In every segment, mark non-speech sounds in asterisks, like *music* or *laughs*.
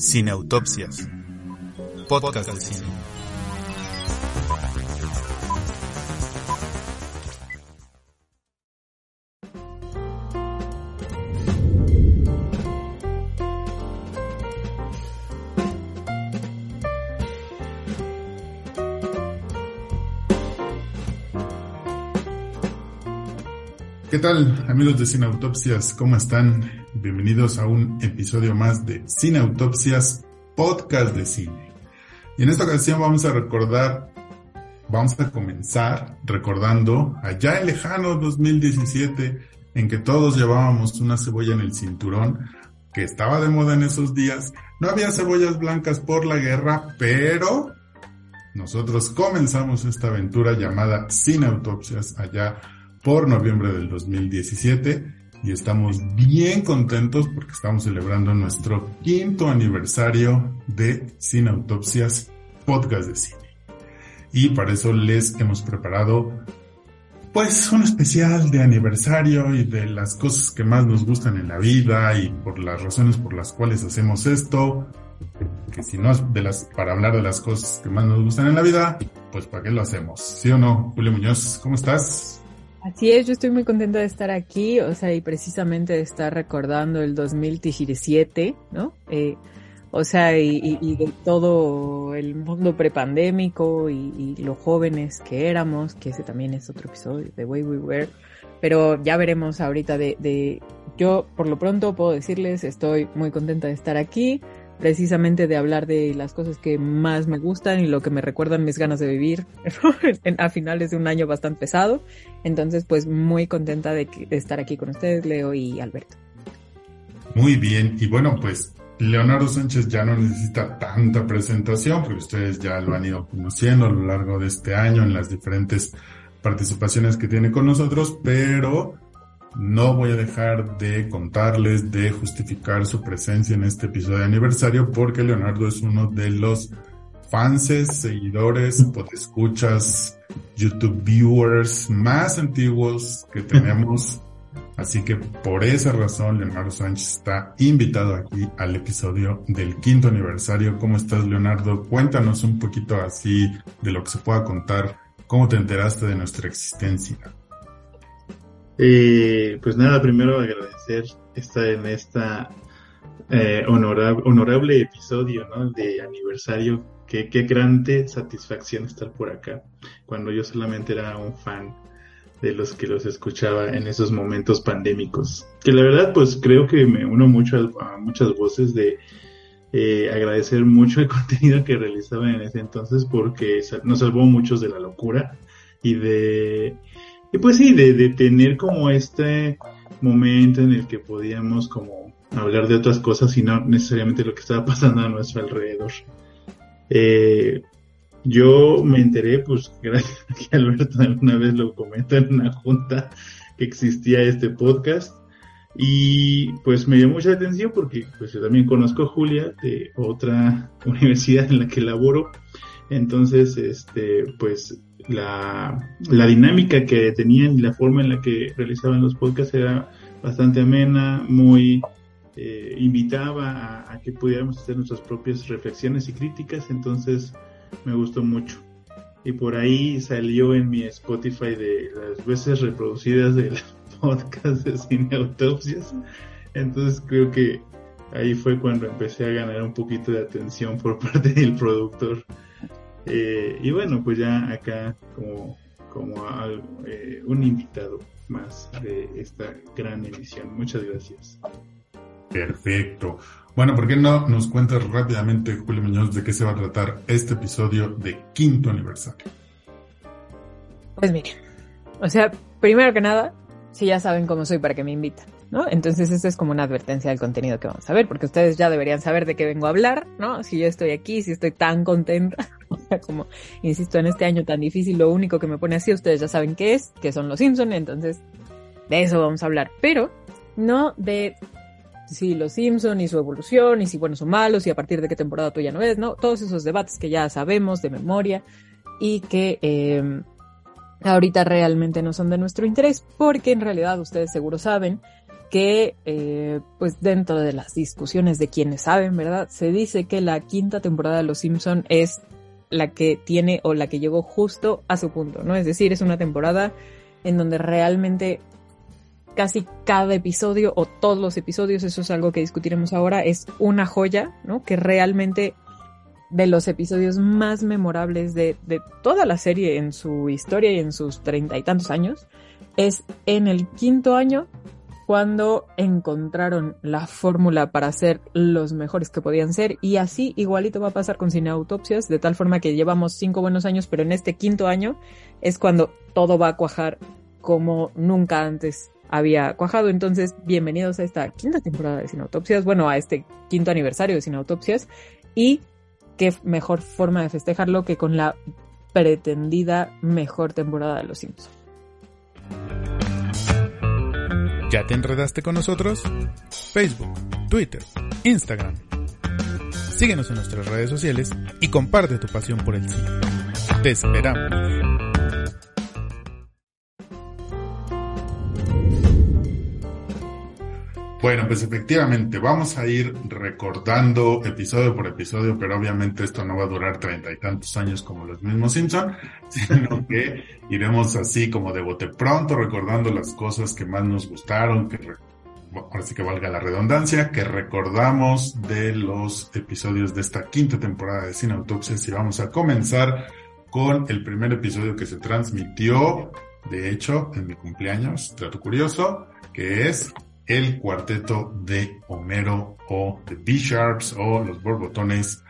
Cineautopsias. Podcast de cine. Tal, amigos de Cineautopsias? ¿Cómo están? Bienvenidos a un episodio más de Cineautopsias, podcast de cine. Y en esta ocasión vamos a recordar, vamos a comenzar recordando allá en lejano 2017, en que todos llevábamos una cebolla en el cinturón, que estaba de moda en esos días. No había cebollas blancas por la guerra, pero nosotros comenzamos esta aventura llamada Cineautopsias allá por noviembre del 2017 y estamos bien contentos porque estamos celebrando nuestro quinto aniversario de Cine Autopsias Podcast de Cine. Y para eso les hemos preparado pues un especial de aniversario y de las cosas que más nos gustan en la vida y por las razones por las cuales hacemos esto. Que si no es de las, para hablar de las cosas que más nos gustan en la vida, pues para qué lo hacemos. ¿Sí o no? Julio Muñoz, ¿cómo estás? Así es, yo estoy muy contenta de estar aquí, o sea, y precisamente de estar recordando el 2017, ¿no? Eh, o sea, y, y, de todo el mundo prepandémico y, y lo jóvenes que éramos, que ese también es otro episodio, de Way We Were, pero ya veremos ahorita de, de, yo por lo pronto puedo decirles, estoy muy contenta de estar aquí, precisamente de hablar de las cosas que más me gustan y lo que me recuerdan mis ganas de vivir *laughs* a finales de un año bastante pesado. Entonces, pues muy contenta de, de, estar aquí con ustedes, Leo y Alberto. Muy bien, y bueno, pues Leonardo Sánchez ya no necesita tanta presentación, porque ustedes ya lo han ido conociendo a lo largo de este año en las diferentes participaciones que tiene con nosotros, pero no voy a dejar de contarles, de justificar su presencia en este episodio de aniversario porque Leonardo es uno de los fans, seguidores, *laughs* escuchas, YouTube viewers más antiguos que tenemos. Así que por esa razón Leonardo Sánchez está invitado aquí al episodio del quinto aniversario. ¿Cómo estás Leonardo? Cuéntanos un poquito así de lo que se pueda contar. ¿Cómo te enteraste de nuestra existencia? Eh, pues nada, primero agradecer estar en esta eh, honorable, honorable episodio ¿no? de aniversario. Qué, qué grande satisfacción estar por acá, cuando yo solamente era un fan de los que los escuchaba en esos momentos pandémicos. Que la verdad, pues creo que me uno mucho a, muchas voces de eh, agradecer mucho el *laughs* contenido que realizaban en ese entonces porque nos salvó muchos de la locura y de y pues sí, de, de, tener como este momento en el que podíamos como hablar de otras cosas y no necesariamente lo que estaba *laughs* pasando a nuestro alrededor. Eh, yo me enteré, pues *laughs* gracias a que Alberto alguna vez lo comentó en una junta que existía este podcast y pues me dio mucha atención porque pues yo también conozco a Julia de otra *laughs* universidad en la que laboro. Entonces, este, pues la, la dinámica que tenían y la forma en la que realizaban los podcasts era bastante amena, muy eh, invitaba a, que pudiéramos hacer nuestras propias reflexiones y críticas, entonces me gustó mucho. Y por ahí salió en mi Spotify de las veces reproducidas del *laughs* podcast de Cine Autopsias, entonces creo que ahí fue cuando empecé a ganar un poquito de atención por *laughs* parte del productor. Eh, y bueno, pues ya acá como, como algo, eh, un invitado más de esta gran emisión. Muchas gracias. Perfecto. Bueno, ¿por qué no nos cuentas rápidamente, Julio Muñoz, de qué se va a tratar este episodio de quinto aniversario? Pues miren, o sea, primero que nada, si ya saben cómo soy, para que me invitan. ¿No? Entonces esto es como una advertencia del contenido que vamos a ver, porque ustedes ya deberían saber de qué vengo a hablar, ¿no? Si yo estoy aquí, si estoy tan contenta, *laughs* como, insisto, en este año tan difícil, lo único que me pone así, ustedes ya saben qué es, que son los Simpsons, entonces de eso vamos a hablar, pero no de si los Simpsons y su evolución, y si buenos o malos, y a partir de qué temporada tú ya no ves, ¿no? Todos esos debates que ya sabemos de memoria y que eh, ahorita realmente no son de nuestro interés, porque en realidad ustedes seguro saben que eh, pues dentro de las discusiones de quienes saben, ¿verdad? Se dice que la quinta temporada de Los Simpson es la que tiene o la que llegó justo a su punto, ¿no? Es decir, es una temporada en donde realmente casi cada episodio o todos los episodios, eso es algo que discutiremos ahora, es una joya, ¿no? Que realmente de los episodios más memorables de, de toda la serie en su historia y en sus treinta y tantos años, es en el quinto año cuando encontraron la fórmula para ser los mejores que podían ser y así igualito va a pasar con Cine Autopsias, de tal forma que llevamos cinco buenos años, pero en este quinto año es cuando todo va a cuajar como nunca antes había cuajado. Entonces, bienvenidos a esta quinta temporada de Cine Autopsias, bueno, a este quinto aniversario de Cine Autopsias y qué mejor forma de festejarlo que con la pretendida mejor temporada de Los Simpsons. ¿Ya te enredaste con nosotros? Facebook, Twitter, Instagram. Síguenos en nuestras redes sociales y comparte tu pasión por el cine. Te esperamos. Bueno, pues efectivamente, vamos a ir recordando episodio por episodio, pero obviamente esto no va a durar treinta y tantos años como los mismos Simpson, *laughs* sino que iremos así como de bote pronto recordando las cosas que más nos gustaron, que ahora sí que valga la redundancia, que recordamos de los episodios de esta quinta temporada de Cine Autopsias. Y vamos a comenzar con el primer episodio que se transmitió, de hecho, en mi cumpleaños, trato curioso, que es el cuarteto de Homero o The B-Sharps o los Borbotones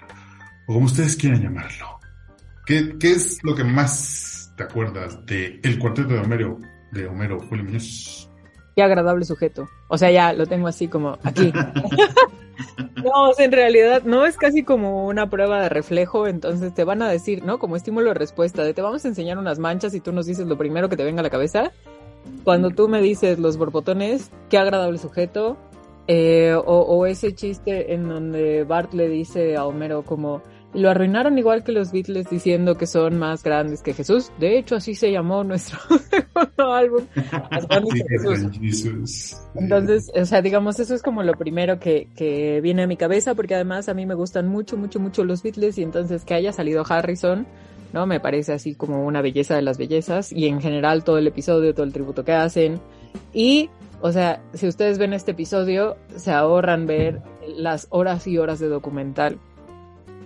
o como ustedes quieran llamarlo. ¿Qué, ¿Qué, es lo que más te acuerdas de el cuarteto de Homero, de Homero Julio Muñoz? Qué agradable sujeto. O sea, ya lo tengo así como aquí. *laughs* no, en realidad no es casi como una prueba de reflejo, entonces te van a decir, ¿no? Como estímulo de respuesta, de te vamos a enseñar unas manchas y tú nos dices lo primero que te venga a la cabeza cuando tú me dices los borbotones, qué agradable sujeto, eh, o, o, ese chiste en donde Bart le dice a Homero como lo arruinaron igual que los Beatles diciendo que son más grandes que Jesús. De hecho, así se llamó nuestro *laughs* álbum. Más *laughs* grandes que Jesús. Entonces, o sea, digamos, eso es como lo primero que, que viene a mi cabeza, porque además a mí me gustan mucho, mucho, mucho los Beatles y entonces que haya salido Harrison ¿no? Me parece así como una belleza de las bellezas y en general todo el episodio, todo el tributo que hacen. Y, o sea, si ustedes ven este episodio, se ahorran ver las horas y horas de documental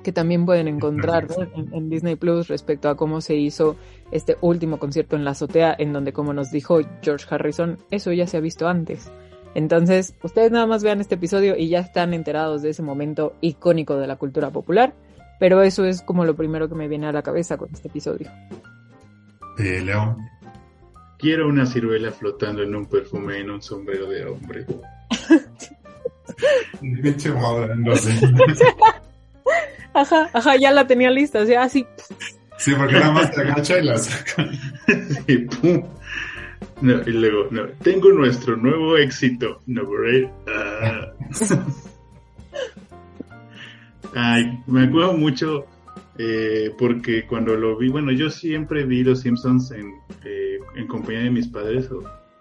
que también pueden encontrar en, Disney Plus respecto a cómo se hizo este último concierto en la azotea, en donde, como nos dijo George Harrison, eso ya se ha visto antes. Entonces, ustedes nada más vean este episodio y ya están enterados de ese momento icónico de la cultura popular. Pero eso es como lo primero que me viene a la cabeza con este episodio. Eh, León. Quiero una ciruela flotando en un perfume en un sombrero de hombre. *laughs* *laughs* Ajá, ajá, ya la tenía lista, o sea, así. Sí, porque nada más te agacha y la saca. *laughs* y pum. No, y luego, no, tengo nuestro nuevo éxito, no, uh, Ay, me acuerdo mucho eh, porque cuando lo vi, bueno, yo siempre vi Los Simpsons en, eh, en compañía de mis padres,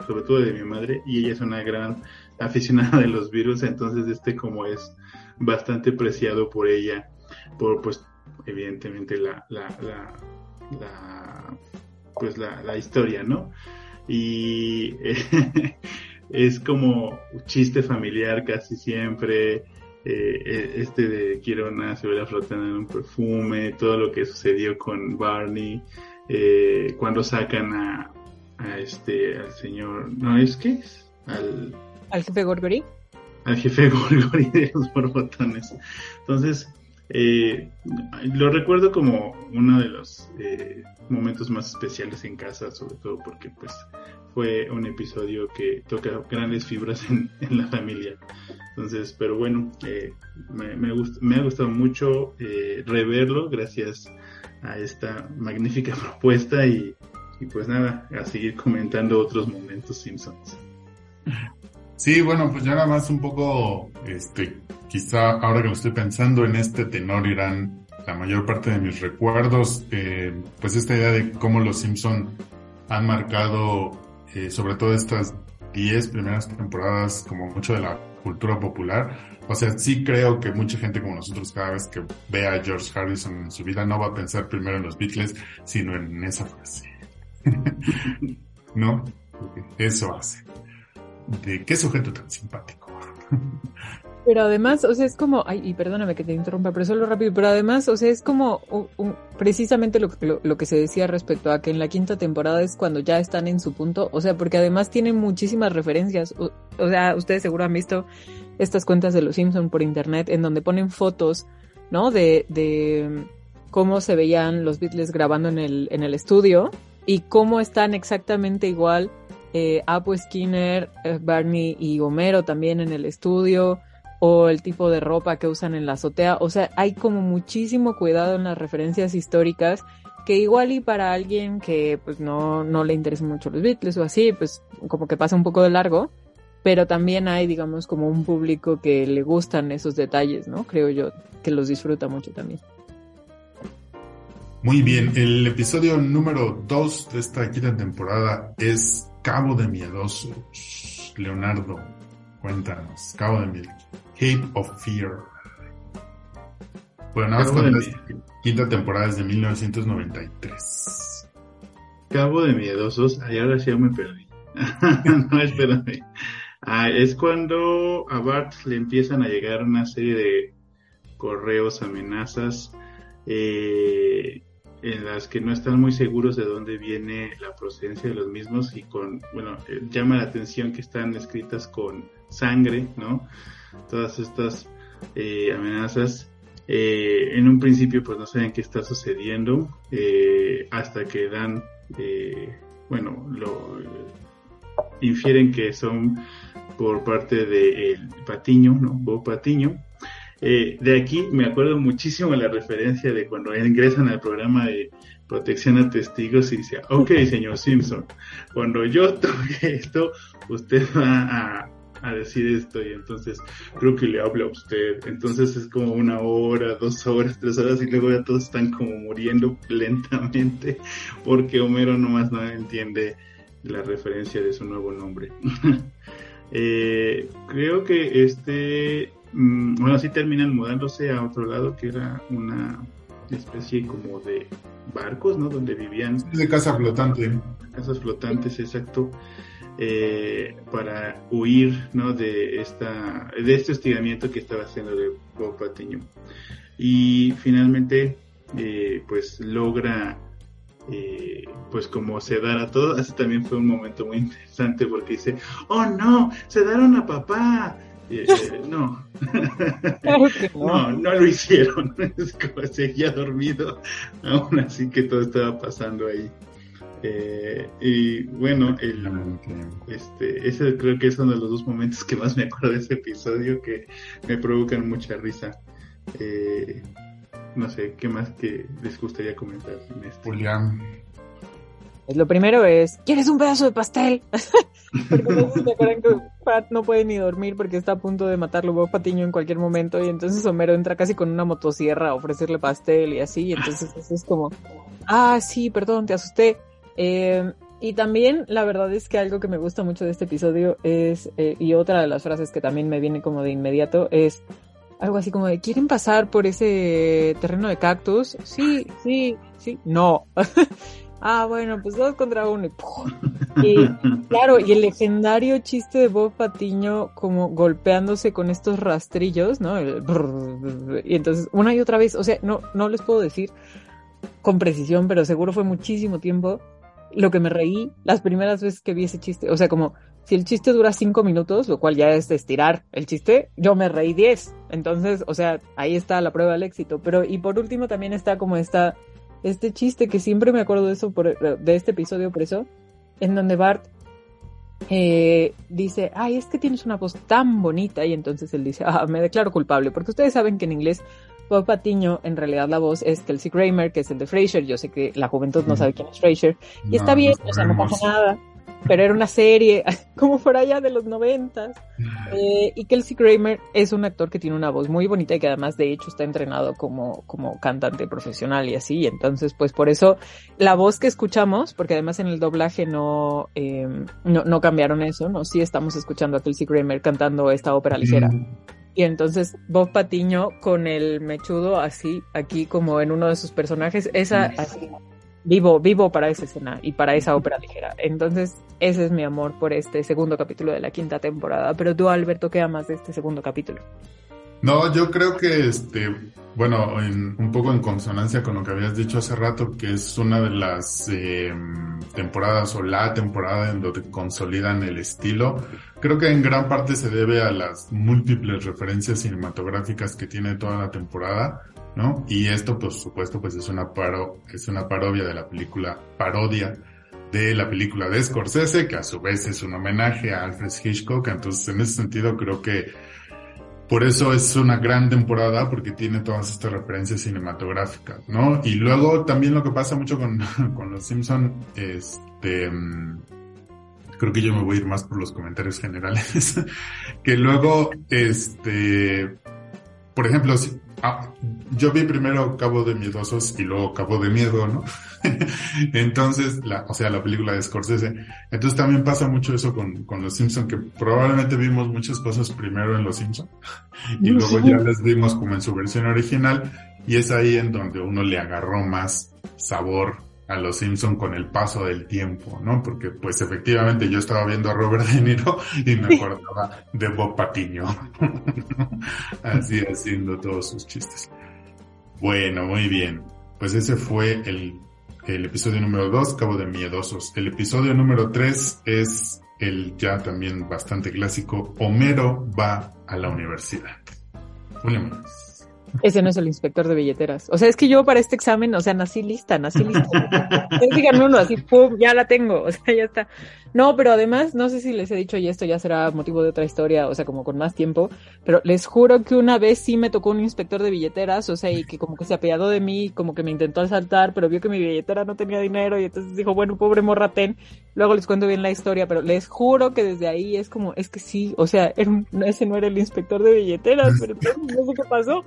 sobre todo de mi madre, y ella es una gran aficionada de los virus, entonces este como es bastante preciado por ella, por pues evidentemente la, la, la, pues la, la historia, ¿no? Y *laughs* es como chiste familiar casi siempre, eh, eh, este de quiero una cebolla flotando en un perfume, todo lo que sucedió con Barney, eh, cuando sacan a, a, este, al señor, no es que al, al jefe Gorgori. Al jefe *laughs* Gorgori de los borbotones. Entonces, eh, lo recuerdo como uno de los eh, momentos más especiales en casa, sobre todo porque pues fue un episodio que toca grandes fibras en, la familia. Entonces, pero bueno, eh, me, me, me, ha gustado mucho eh, reverlo gracias a esta magnífica *laughs* propuesta y, y pues nada, a seguir comentando otros momentos Simpsons. Sí, bueno, pues ya nada más un poco, este, quizá ahora que lo estoy pensando en este tenor irán la mayor parte de mis recuerdos, eh, pues esta idea de cómo los Simpson han marcado eh, sobre todo estas 10 primeras temporadas como mucho de la cultura popular. O sea, sí creo que mucha gente como nosotros cada vez que ve a George Harrison en su vida no va a pensar primero en los Beatles, sino en esa frase. *laughs* ¿No? Eso hace. De qué sujeto tan simpático. *laughs* Pero además, o sea, es como, ay, y perdóname que te interrumpa, pero solo rápido, pero además, o sea, es como precisamente lo, lo, que se decía respecto a que en la quinta temporada es cuando ya están en su punto, o sea, porque además tienen muchísimas referencias, o, sea, ustedes seguro han visto estas cuentas de los Simpson por internet en donde ponen fotos, ¿no? De, de cómo se veían los Beatles grabando en el, en el estudio y cómo están exactamente igual eh, Apu Skinner, eh, Barney y Homero también en el estudio o el tipo de ropa que usan en la azotea. O sea, hay como muchísimo cuidado en las referencias históricas que igual y para alguien que pues no, no le interesa mucho los Beatles o así, pues como que pasa un poco de largo, pero también hay, digamos, como un público que le gustan esos detalles, ¿no? Creo yo, que los disfruta mucho también. Muy bien, el episodio número 2 de esta quinta temporada es Cabo de Miedosos. Leonardo, cuéntanos, Cabo de Miedosos. Cape of Fear. Bueno, nada más quinta temporada es de 1993. Cabo de Miedosos, ahí ahora sí me perdí. *laughs* no, espérame. Ah, es cuando a Bart le empiezan a llegar una serie de correos, amenazas, eh, en las que no están muy seguros de dónde viene la procedencia de los mismos y con, bueno, eh, llama la atención que están escritas con sangre, ¿no? Todas estas eh, amenazas. Eh, en un principio pues no saben qué está sucediendo eh, hasta que dan, bueno, lo infieren que son por parte de Patiño, ¿no? Bob Patiño. de aquí me acuerdo muchísimo la referencia de cuando ingresan al programa de protección a testigos y dice, ok, señor Simpson, cuando yo *laughs* toque esto, usted va a, a decir esto y entonces creo que le habla a usted. Entonces es como una hora, dos horas, tres horas y luego ya todos están como muriendo lentamente porque Homero nomás no entiende la referencia de su nuevo nombre. *laughs* eh, creo que este, mm, bueno, así terminan mudándose a otro lado que era una especie como de barcos, ¿no? Donde vivían. De casa flotante. Casas flotantes, exacto eh, para huir ¿no? de, esta, de este hostigamiento que estaba haciendo de Bob Patiño. Y finalmente, eh, pues logra, eh, pues como sedar a todos. Así también fue un momento muy interesante porque dice, oh no, sedaron a papá. Eh, *laughs* no. no. no, lo hicieron. *laughs* seguía dormido, aún así que todo estaba pasando ahí. Eh, y bueno, el, este, ese creo que es uno de los dos momentos que más me acuerdo de ese episodio que me provocan mucha risa. Eh, no sé, ¿qué más que les gustaría comentar en este? Julián. Pues lo primero es, ¿quieres un pedazo de pastel? *laughs* porque no se acuerdan que Pat no puede ni dormir porque está a punto de matarlo Bob Patiño en cualquier momento y entonces Homero entra casi con una motosierra a ofrecerle pastel y así, y entonces es como, ah, sí, perdón, te asusté. Eh, y también la verdad es que algo que me gusta mucho de este episodio es, eh, y otra de las frases que también me viene como de inmediato es algo así como de, ¿quieren pasar por ese terreno de cactus? Sí, sí, sí, no. *laughs* ah, bueno, pues dos contra uno. Y, claro, y el legendario chiste de Bob Patiño como golpeándose con estos rastrillos, ¿no? y entonces una y otra vez, o sea, no, no les puedo decir con precisión, pero seguro fue muchísimo tiempo lo que me reí las primeras veces que vi ese chiste. O sea, como si el chiste dura cinco minutos, lo cual ya es estirar el chiste, yo me reí diez. Entonces, o sea, ahí está la prueba del éxito. Pero, y por último también está como esta, este chiste que siempre me acuerdo de eso, de este episodio por eso, en donde Bart eh, dice, ay, es que tienes una voz tan bonita. Y entonces él dice, ah, me declaro culpable. Porque ustedes saben que en inglés Bob Patiño, en realidad la voz es Kelsey Kramer, que es el de Frasier. Yo sé que la juventud no sabe quién es Frasier. Y está bien, o sea, no pasa nada. pero era una serie *laughs* como por allá de los noventas. Eh, y Kelsey Grammer es un actor que tiene una voz muy bonita y que además de hecho está entrenado como, como cantante profesional y así. Entonces, pues por eso la voz que escuchamos, porque además en el doblaje no, eh, no, no, cambiaron eso, ¿no? Sí estamos escuchando a Kelsey Grammer cantando esta ópera ligera. Mm. Y entonces Bob Patiño con el mechudo así, aquí como en uno de sus personajes, esa así, vivo, vivo para esa escena y para esa ópera ligera. Entonces, ese es mi amor por este segundo capítulo de la quinta temporada. Pero tú, Alberto, ¿qué amas de este segundo capítulo? No, yo creo que este, bueno, un poco en consonancia con lo que habías dicho hace rato, que es una de las em, temporadas o la temporada en donde consolidan el estilo. Creo que en gran parte se debe a las múltiples referencias cinematográficas que tiene toda la temporada ¿no? Y esto, por supuesto, pues es una paro, es una parodia de la película, parodia de la película de Scorsese, que a su vez es un homenaje a Alfred Hitchcock, entonces en ese sentido creo que por eso es una gran temporada, porque tiene todas estas referencias cinematográficas, ¿no? Y luego también lo que pasa mucho con, *laughs* los Simpson, este, creo que yo me voy a ir más por los comentarios generales, *laughs* que luego, este, por ejemplo, Ah, yo vi primero Cabo de Miedosos y luego Cabo de Miedo, ¿no? *laughs* Entonces, la, o sea, la película de Scorsese. Entonces también pasa mucho eso con, con Los Simpson, que probablemente vimos muchas cosas primero en Los Simpson y luego ya las vimos como en su versión original y es ahí en donde uno le agarró más sabor a los Simpson con el paso del tiempo, ¿no? Porque pues efectivamente yo estaba viendo a Robert De Niro y me acordaba de Bob Patiño, *laughs* así haciendo todos sus chistes. Bueno, muy bien. Pues ese fue el, el episodio número 2, Cabo de Miedosos. El episodio número 3 es el ya también bastante clásico, Homero va a la universidad. Julio ese no es el inspector de billeteras. O sea, es que yo para este examen, o sea, nací lista, nací lista. Díganme uno, así, pum, ya la tengo, o sea, ya está. No, pero además, no sé si les he dicho, y esto ya será motivo de otra historia, o sea, como con más tiempo, pero les juro que una vez sí me tocó un inspector de billeteras, o sea, y que como que se apiadó de mí, como que me intentó asaltar, pero vio que mi billetera no tenía dinero, y entonces dijo, bueno, pobre morratén. Luego les cuento bien la historia, pero les juro que desde ahí es como, es que sí, o sea, ese no era el inspector de billeteras, *laughs* pero no sé qué pasó.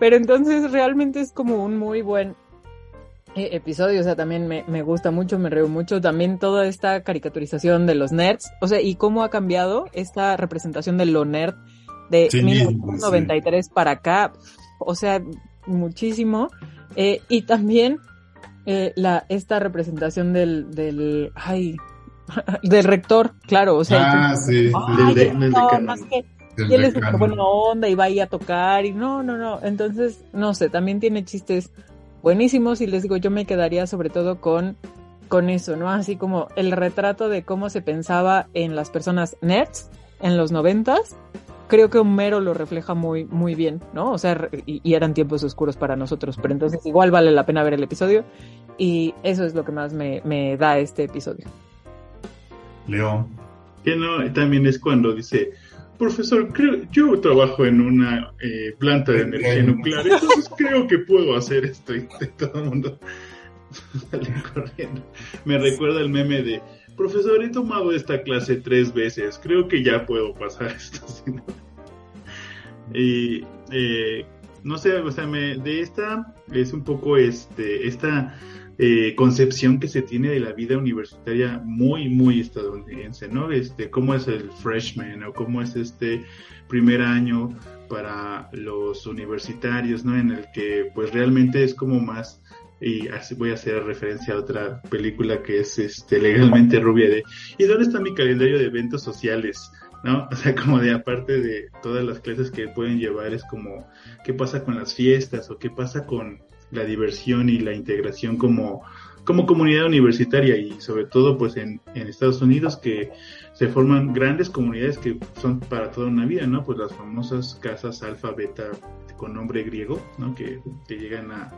Pero entonces realmente es como un muy buen eh, episodio, o sea, también me, me, gusta mucho, me reo mucho, también toda esta caricaturización de los nerds, o sea, y cómo ha cambiado esta representación de lo nerd de 1993 para acá, o sea, muchísimo, eh, y también eh, la, esta representación del, del, ay, *laughs* del rector, claro, o sea, ah, sí, más que y él es súper buena onda y va ahí a tocar y no, no, no. Entonces, no sé, también tiene chistes buenísimos y les digo, yo me quedaría sobre todo con, con eso, ¿no? Así como el retrato de cómo se pensaba en las personas nerds en los noventas. Creo que Homero lo refleja muy, muy bien, ¿no? O sea, y, y, eran tiempos oscuros para nosotros, pero entonces igual vale la pena ver el episodio y eso es lo que más me, me da este episodio. León. Que no, también es cuando dice, profesor, creo, yo trabajo en una eh, planta de energía nuclear, entonces creo que puedo hacer esto y todo el mundo *laughs* sale corriendo. Me recuerda el meme de, profesor, he tomado esta clase tres veces, creo que ya puedo pasar esto. *laughs* y eh, no sé, o sea, me, de esta es un poco este, esta eh, concepción que se tiene de la vida universitaria muy, muy estadounidense, ¿no? Este, cómo es el freshman o cómo es este primer año para los universitarios, ¿no? En el que pues realmente es como más y así voy a hacer referencia a otra película que es este legalmente rubia de ¿y dónde está mi calendario de eventos sociales? ¿no? O sea, como de aparte de todas las clases que pueden llevar es como qué pasa con las fiestas o qué pasa con la diversión y la integración como, como comunidad universitaria y sobre todo pues en, Estados Unidos que se forman grandes comunidades que son para toda una vida, ¿no? Pues las famosas casas alfa, beta con nombre griego, ¿no? Que, que llegan a,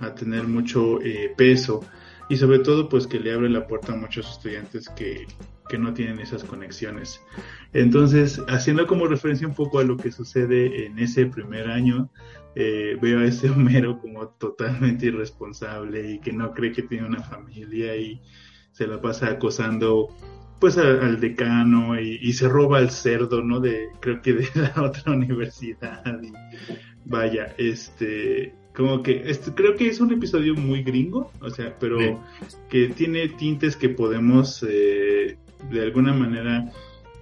a, tener mucho eh, peso y sobre todo pues que le abre la puerta a muchos estudiantes que, que no tienen esas conexiones. Entonces, haciendo como referencia un poco a lo que sucede en ese primer año eh, veo a ese Homero como totalmente irresponsable y que no cree que tiene una familia y se la pasa acosando pues al, decano y, se roba el cerdo, ¿no? De, creo que de *laughs* la otra universidad. Y, vaya, este, como que este, creo que es un episodio muy gringo, o sea, pero que tiene tintes que podemos eh, de alguna manera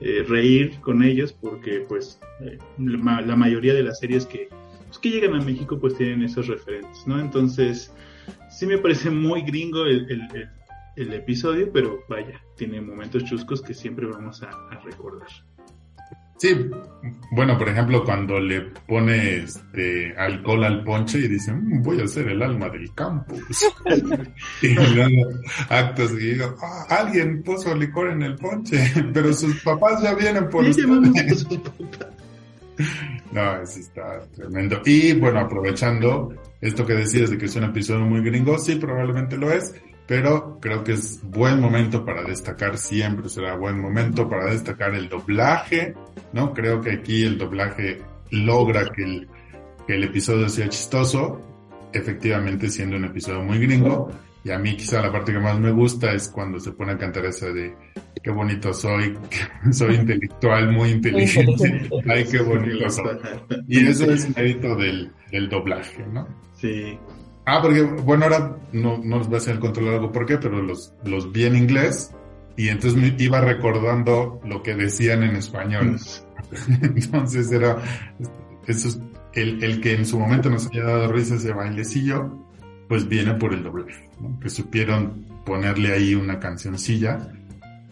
eh, reír con ellos porque pues eh, la, mayoría de las series que, pues, que llegan a México pues tienen esos referentes, ¿no? Entonces, sí me parece muy gringo el, el, el episodio, pero vaya, tiene momentos chuscos que siempre vamos a, recordar. Sí, bueno, por ejemplo, cuando le pone este, alcohol al ponche y dice, mm, voy a ser el alma del campo. *laughs* y luego actos y digo, ah, alguien puso licor en el ponche, pero sus papás ya vienen por ustedes. *laughs* no, sí está tremendo. Y bueno, aprovechando esto que decías de que es un episodio muy gringo, sí, probablemente lo es pero creo que es buen momento para destacar, siempre será buen momento para destacar el doblaje, ¿no? Creo que aquí el doblaje logra que el, que el episodio sea chistoso, efectivamente siendo un episodio muy gringo, y a mí quizá la parte que más me gusta es cuando se pone a cantar esa de qué bonito soy, *laughs* soy intelectual, muy inteligente, *laughs* ay qué bonito soy. Y eso es mérito del, del doblaje, ¿no? Sí. Ah, porque, bueno, ahora no, no les voy a hacer el control algo por qué, pero los, los vi en inglés y entonces me iba recordando lo que decían en español. *laughs* entonces era, eso el, el que en su momento nos haya dado risa ese bailecillo, pues viene por el doblaje, ¿no? que supieron ponerle ahí una cancioncilla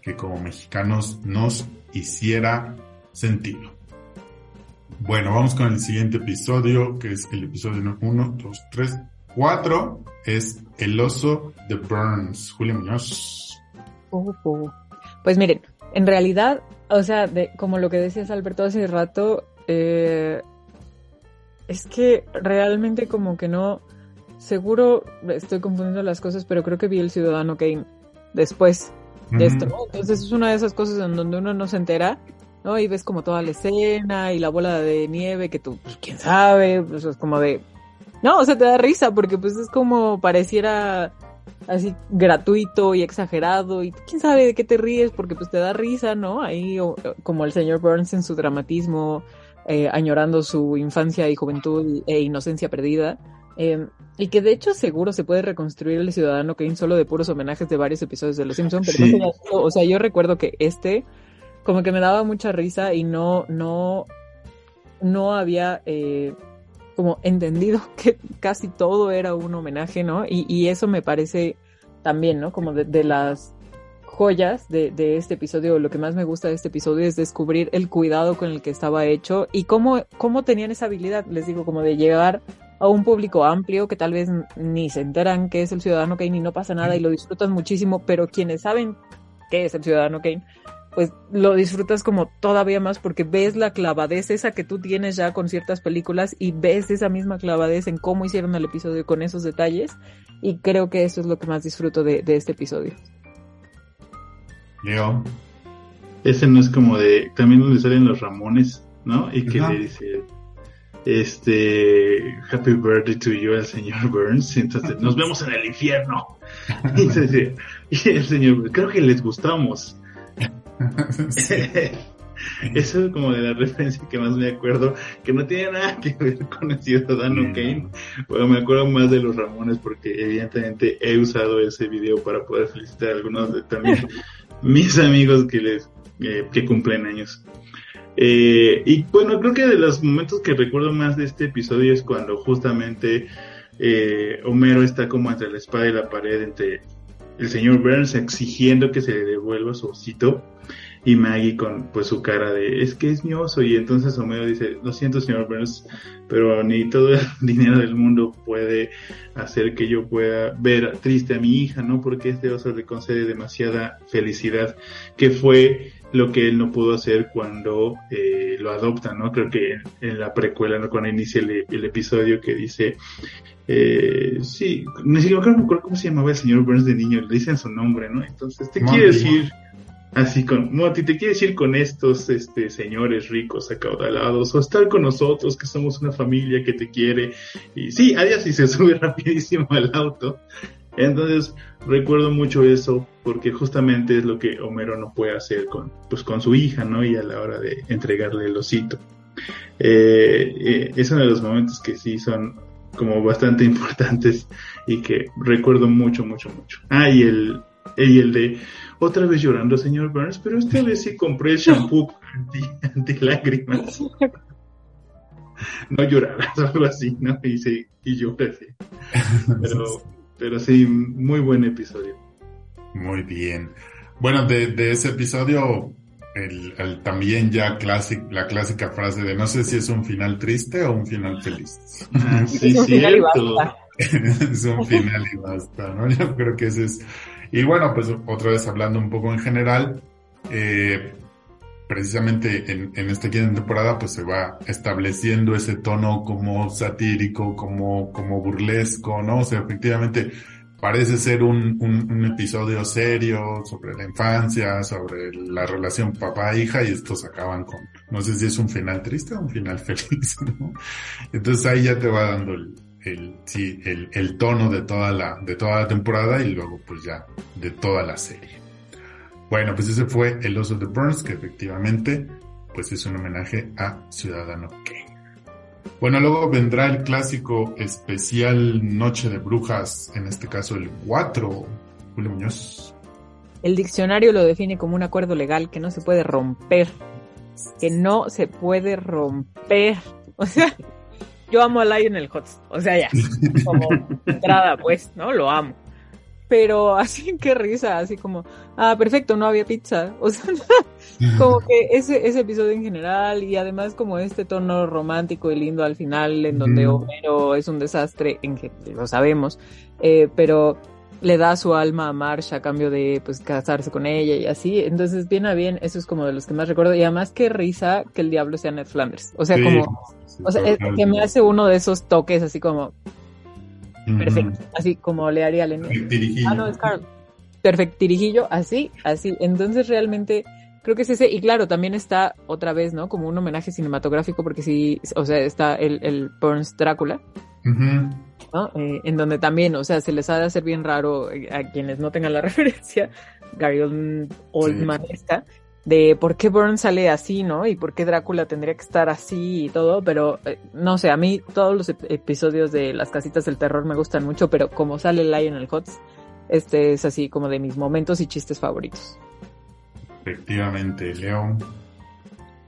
que como mexicanos nos hiciera sentido. Bueno, vamos con el siguiente episodio, que es el episodio 1, 2, 3, Cuatro es El oso de Burns. Julio Muñoz. Pues miren, en realidad, o sea, de, como lo que decías Alberto hace rato, eh, es que realmente como que no, seguro estoy confundiendo las cosas, pero creo que vi el Ciudadano Kane después de esto, ¿no? Entonces es una de esas cosas en donde uno no se entera, ¿no? Y ves como toda la escena y la bola de nieve que tú, pues, quién sabe, pues es como de, no, o sea, te da risa porque pues es como pareciera así gratuito y exagerado y quién sabe de qué te ríes porque pues te da risa, ¿no? Ahí como el señor Burns en su dramatismo, eh, añorando su infancia y juventud e inocencia perdida. Eh, y que de hecho seguro se puede reconstruir el Ciudadano Kane solo de puros homenajes de varios episodios de Los Simpsons, pero o sea, yo recuerdo que este como que me daba mucha risa y no, no, no había eh, como entendido *laughs* que casi todo era un homenaje, ¿no? Y, eso me parece también, ¿no? Como de, las joyas de, este episodio, lo que más me gusta de este episodio es descubrir el cuidado con el que estaba hecho y cómo, cómo tenían esa habilidad, les digo, como de llegar a un público amplio que tal vez ni se enteran que es el Ciudadano Kane y no pasa nada y lo disfrutan muchísimo, pero quienes saben qué es el Ciudadano Kane, pues lo disfrutas como todavía más porque ves la clavadez esa que tú tienes ya con ciertas películas y ves esa misma clavadez en cómo hicieron el episodio con esos detalles y creo que eso es lo que más disfruto de, este episodio. Leo. Ese no es como de, también donde salen los Ramones, ¿no? Y que le dice, este, Happy Birthday to you al señor Burns, entonces nos vemos en el infierno. *laughs* y, y el señor, creo que les gustamos. *laughs* Eso es como de la referencia que más me acuerdo, que no tiene nada que ver con el ciudadano Kane. Bueno, me acuerdo más de los Ramones porque evidentemente he usado ese video para poder felicitar a algunos de también *laughs* mis amigos que les eh, que cumplen años. Eh, y bueno, creo que de los momentos que recuerdo más de este episodio es cuando justamente eh, Homero está como entre la espada y la pared entre el señor Burns exigiendo que se le devuelva su osito y Maggie con pues su cara de es que es mi oso y entonces Homero dice lo siento señor Burns pero ni todo el *laughs* dinero del mundo puede hacer que yo pueda ver triste a mi hija no porque este oso le concede demasiada felicidad que fue lo que él no pudo hacer cuando eh, lo adopta, ¿no? Creo que en la precuela, ¿no? Cuando inicia el, episodio que dice, eh, sí, no sé, me acuerdo cómo se llamaba el señor Burns de niño, le dicen su nombre, ¿no? Entonces, te quiere decir, así con Moti, te quiere decir con estos este, señores ricos acaudalados, o estar con nosotros, que somos una familia que te quiere, y sí, adiós, y se sube *laughs* rapidísimo al auto. Entonces, recuerdo mucho eso porque justamente es lo que Homero no puede hacer con, pues, con su hija, ¿no? Y a la hora de entregarle el osito. Eh, eh, es uno de los momentos que sí son como bastante *laughs* importantes y que recuerdo mucho, mucho, mucho. Ah, y el, y el de otra vez llorando, señor Burns, pero esta vez sí compré el *laughs* shampoo anti, anti lágrimas. no llorarás *laughs* algo así, ¿no? Y, sí, y llora así. Pero, pero sí, muy buen episodio. Muy bien. Bueno, de, de ese episodio, el, el, también ya clásic, la clásica frase de no sé si es un final triste o un final feliz. Ah, sí, cierto. *laughs* es un final y basta, ¿no? Yo creo que ese es... Y bueno, pues otra vez hablando un poco en general, eh, precisamente en, en esta quinta temporada pues se va estableciendo ese tono como satírico, como, como burlesco, ¿no? O sea, efectivamente parece ser un, un, episodio serio sobre la infancia, sobre la relación papá-hija y estos acaban con, no sé si es un final triste o un final *laughs* feliz, ¿no? Entonces ahí ya te va dando el, el, sí, el, el tono de toda la, de toda la temporada y luego pues ya de toda la serie. Bueno, pues ese fue El oso de Burns, que efectivamente pues es un homenaje a Ciudadano Kane. Bueno, luego vendrá el clásico especial Noche de Brujas, en este caso el 4, Julio Muñoz. El diccionario lo define como un acuerdo legal que no se puede romper. Que no se puede romper. O sea, yo amo a Lionel Hutz. O sea, ya. Como *laughs* entrada, pues, ¿no? Lo amo. Pero *laughs* así, qué risa, así como, ah, perfecto, no había pizza. *laughs* O sea, como que ese, ese episodio en general y además como este tono romántico y lindo al final en donde Homero es un desastre, en que lo sabemos, eh, pero le da su alma a Marsh a cambio de pues casarse con ella y así. Entonces, bien a bien, eso es como de los que más recuerdo. Y además qué risa que el diablo sea Ned Flanders. O sea, sí, como, sí, o sea, es, que me hace uno de esos toques así como perfecto, así como le haría a Lenny. Ah, no, es Carl. Perfectirijillo, así, así. Entonces realmente creo que es ese, y claro, también está otra vez, ¿no? Como un homenaje cinematográfico, porque sí, o sea, está el, el Burns Drácula. Uh -huh. ¿no? Eh, en donde también, o sea, se les ha de hacer bien raro eh, a quienes no tengan la *laughs* referencia, Gary Oldman sí. esta, de por qué Burns sale así, ¿no? Y por qué Drácula tendría que estar así y todo, pero eh, no sé, a mí todos los ep episodios de las casitas del terror me gustan mucho, pero como sale Lionel Hutz, este es así como de mis momentos y chistes favoritos. Efectivamente, León.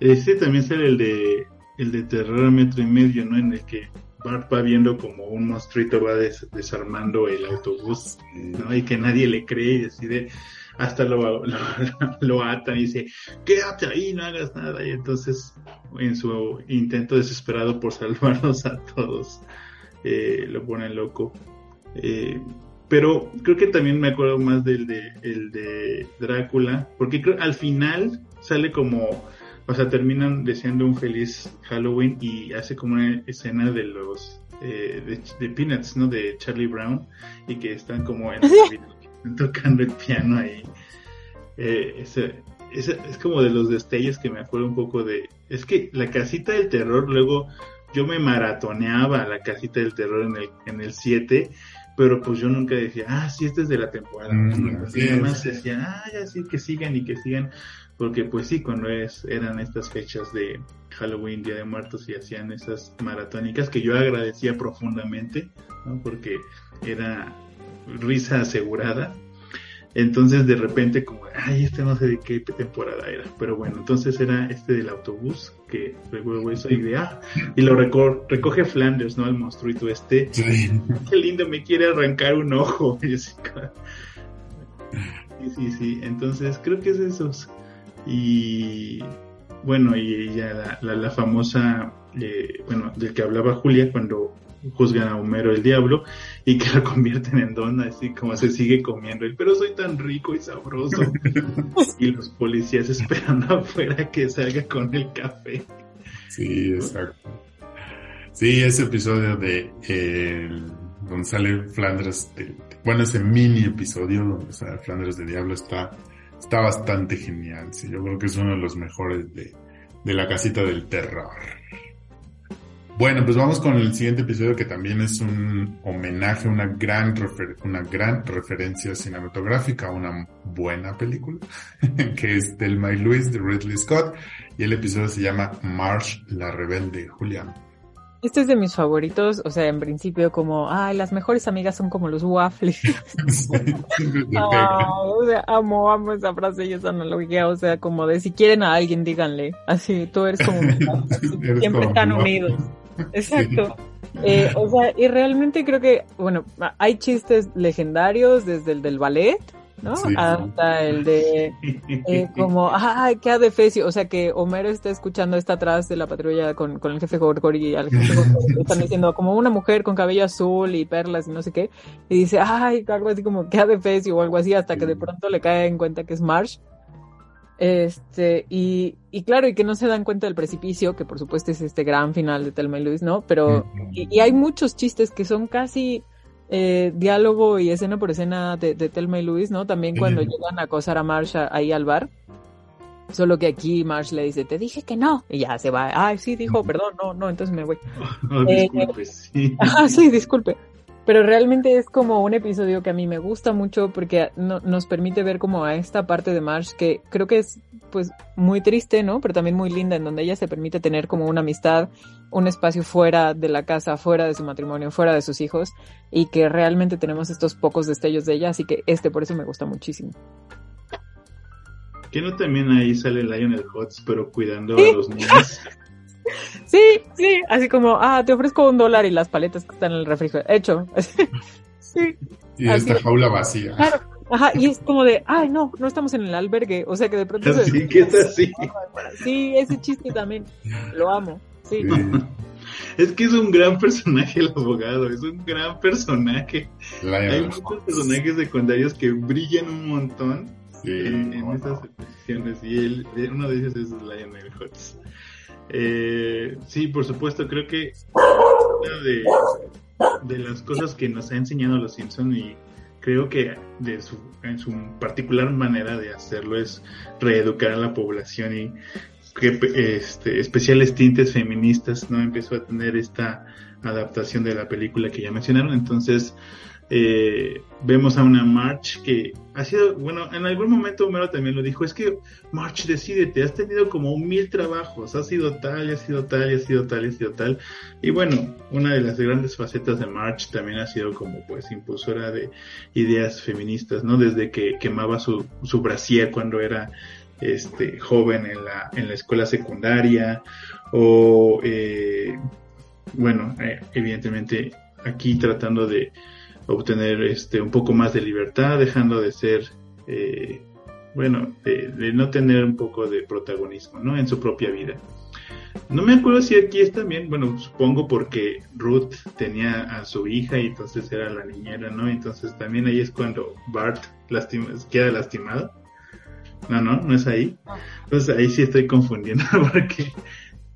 Este también sale el de el de terror a metro y medio, ¿no? En el que Bart va viendo como un monstruito va des desarmando el autobús, ¿no? Y que nadie le cree y decide, hasta lo, *laughs* lo, lo atan y dice, quédate ahí, no hagas nada. Y entonces, en su intento desesperado por *laughs* salvarnos a todos, eh, lo ponen loco. Eh, pero creo que también me acuerdo más del de, el de Drácula, porque creo, al final sale como o sea, terminan deseando un feliz Halloween y hace como una escena de los eh, de, de, Peanuts, ¿no? De Charlie Brown y que están como en *laughs* *laughs* tocando el piano ahí. Eh, ese, ese, es como de los destellos que me acuerdo un poco de. Es que la casita del terror, luego yo me maratoneaba la casita del terror en el en el 7 pero pues yo nunca decía, ah, sí, este es de la temporada. Mm, y además decía, ah, ya sí, que sigan y que sigan, porque pues sí, cuando es, eran estas fechas de Halloween, Día de Muertos y hacían esas maratónicas que yo agradecía profundamente, ¿no? porque era risa asegurada. Entonces de repente como, ay, este no sé de qué temporada era, pero bueno, entonces era este del autobús, que luego eso y de, ah, y lo reco recoge Flanders, ¿no? El monstruito este, sí. qué lindo, me quiere arrancar un ojo, *laughs* Jessica. Sí, sí, sí, entonces creo que es esos. Y bueno, y ya la, la, la famosa, eh, bueno, del que hablaba Julia cuando juzgan a Homero el diablo y que lo convierten en dona, así como se sigue comiendo él, pero soy tan rico y sabroso. y los policías esperando afuera que salga con el café. Sí, exacto. Sí, ese episodio de eh, donde sale Flanders, de, bueno, ese mini episodio donde sale Flanders de Diablo está, está bastante genial. Sí, yo creo que es uno de los mejores de, de la casita del terror. Bueno, pues vamos con el siguiente episodio que también es un homenaje, una gran, refer una gran referencia cinematográfica una buena película, *laughs* que es Del My Luis de Ridley Scott, y el episodio se llama Marsh, la rebelde, Julián. Este es de mis favoritos, o sea, en principio como, ay, las mejores amigas son como los waffles. *laughs* Ah, o sea, amo, amo esa frase y esa analogía, o sea, como de si quieren a alguien, díganle, así, tú eres como, *laughs* siempre están unidos. *laughs* Exacto. Eh, o sea, y realmente creo que, bueno, hay chistes legendarios desde el del ballet, ¿no? Hasta el de eh, *laughs* como, ay, qué adefesio, o sea que Homero está escuchando, está atrás de la patrulla con, con el jefe Gorgor y al jefe Gorgor están *laughs* diciendo como una mujer con cabello azul y perlas y no sé qué, y dice, ay, algo así como, qué adefesio o algo así, hasta que de pronto le cae en cuenta que es Marsh. Este, y, y claro, y que no se dan cuenta del precipicio, que por supuesto es este gran final de Telma y Luis, ¿no? Pero, y, y hay muchos chistes que son casi, eh, diálogo y escena por escena de, de Telma y Luis, ¿no? También cuando llegan a acosar a Marsh ahí al bar. Solo que aquí Marsh le dice, te dije que no. Y ya se va. Ay, sí, dijo, perdón, no, no, entonces me voy. *laughs* Oh, disculpe, sí. *laughs* Ah, sí, disculpe. Pero realmente es como un episodio que a mí me gusta mucho porque no, nos permite ver como a esta parte de Marsh que creo que es pues muy triste, ¿no? Pero también muy linda, en donde ella se permite tener como una amistad, un espacio fuera de la casa, fuera de su matrimonio, fuera de sus hijos, y que realmente tenemos estos pocos destellos de ella, así que este por eso me gusta muchísimo. ¿Que no también ahí sale Lionel Hutz, pero cuidando a los niños? *laughs* Sí, sí, así como, ah, te ofrezco un dólar y las paletas que están en el refrigerador. Hecho. *laughs* sí. Y esta jaula vacía. Claro. Ajá, y es como de, ay, no, no estamos en el albergue. O sea que de pronto. Así que es así. Sí, ese chiste también. Lo amo. Sí. Es que es un gran personaje el abogado, es un gran personaje. Hay muchos personajes secundarios que brillan un montón Sí, en, en no, estas ediciones y él, uno de ellos es Lionel Hutz. Eh, sí, por supuesto, creo que una de, las cosas que nos ha enseñado los Simpson y creo que de su, en su particular manera de hacerlo es reeducar a la población y que este, especiales tintes feministas no empezó a tener esta adaptación de la película que ya mencionaron. Entonces eh, vemos a una March que ha sido, bueno, en algún momento Homero también lo dijo, es que March, decídete, has tenido como mil trabajos, has sido tal, has sido tal, has sido tal, has sido tal. Y bueno, una de las grandes facetas de March también ha sido como pues impulsora de ideas feministas, ¿no? Desde que quemaba su, su brasier cuando era este joven en la, en la escuela secundaria, o eh, bueno, eh, evidentemente aquí tratando de obtener este un poco más de libertad, dejando de ser, eh, bueno, de, de, no tener un poco de protagonismo, ¿no? En su propia vida. No me acuerdo si aquí es también, bueno, supongo porque Ruth tenía a su hija y entonces era la niñera, ¿no? Entonces también ahí es cuando Bart lastima, queda lastimado. No, no, no es ahí. Entonces ahí sí estoy confundiendo *laughs* porque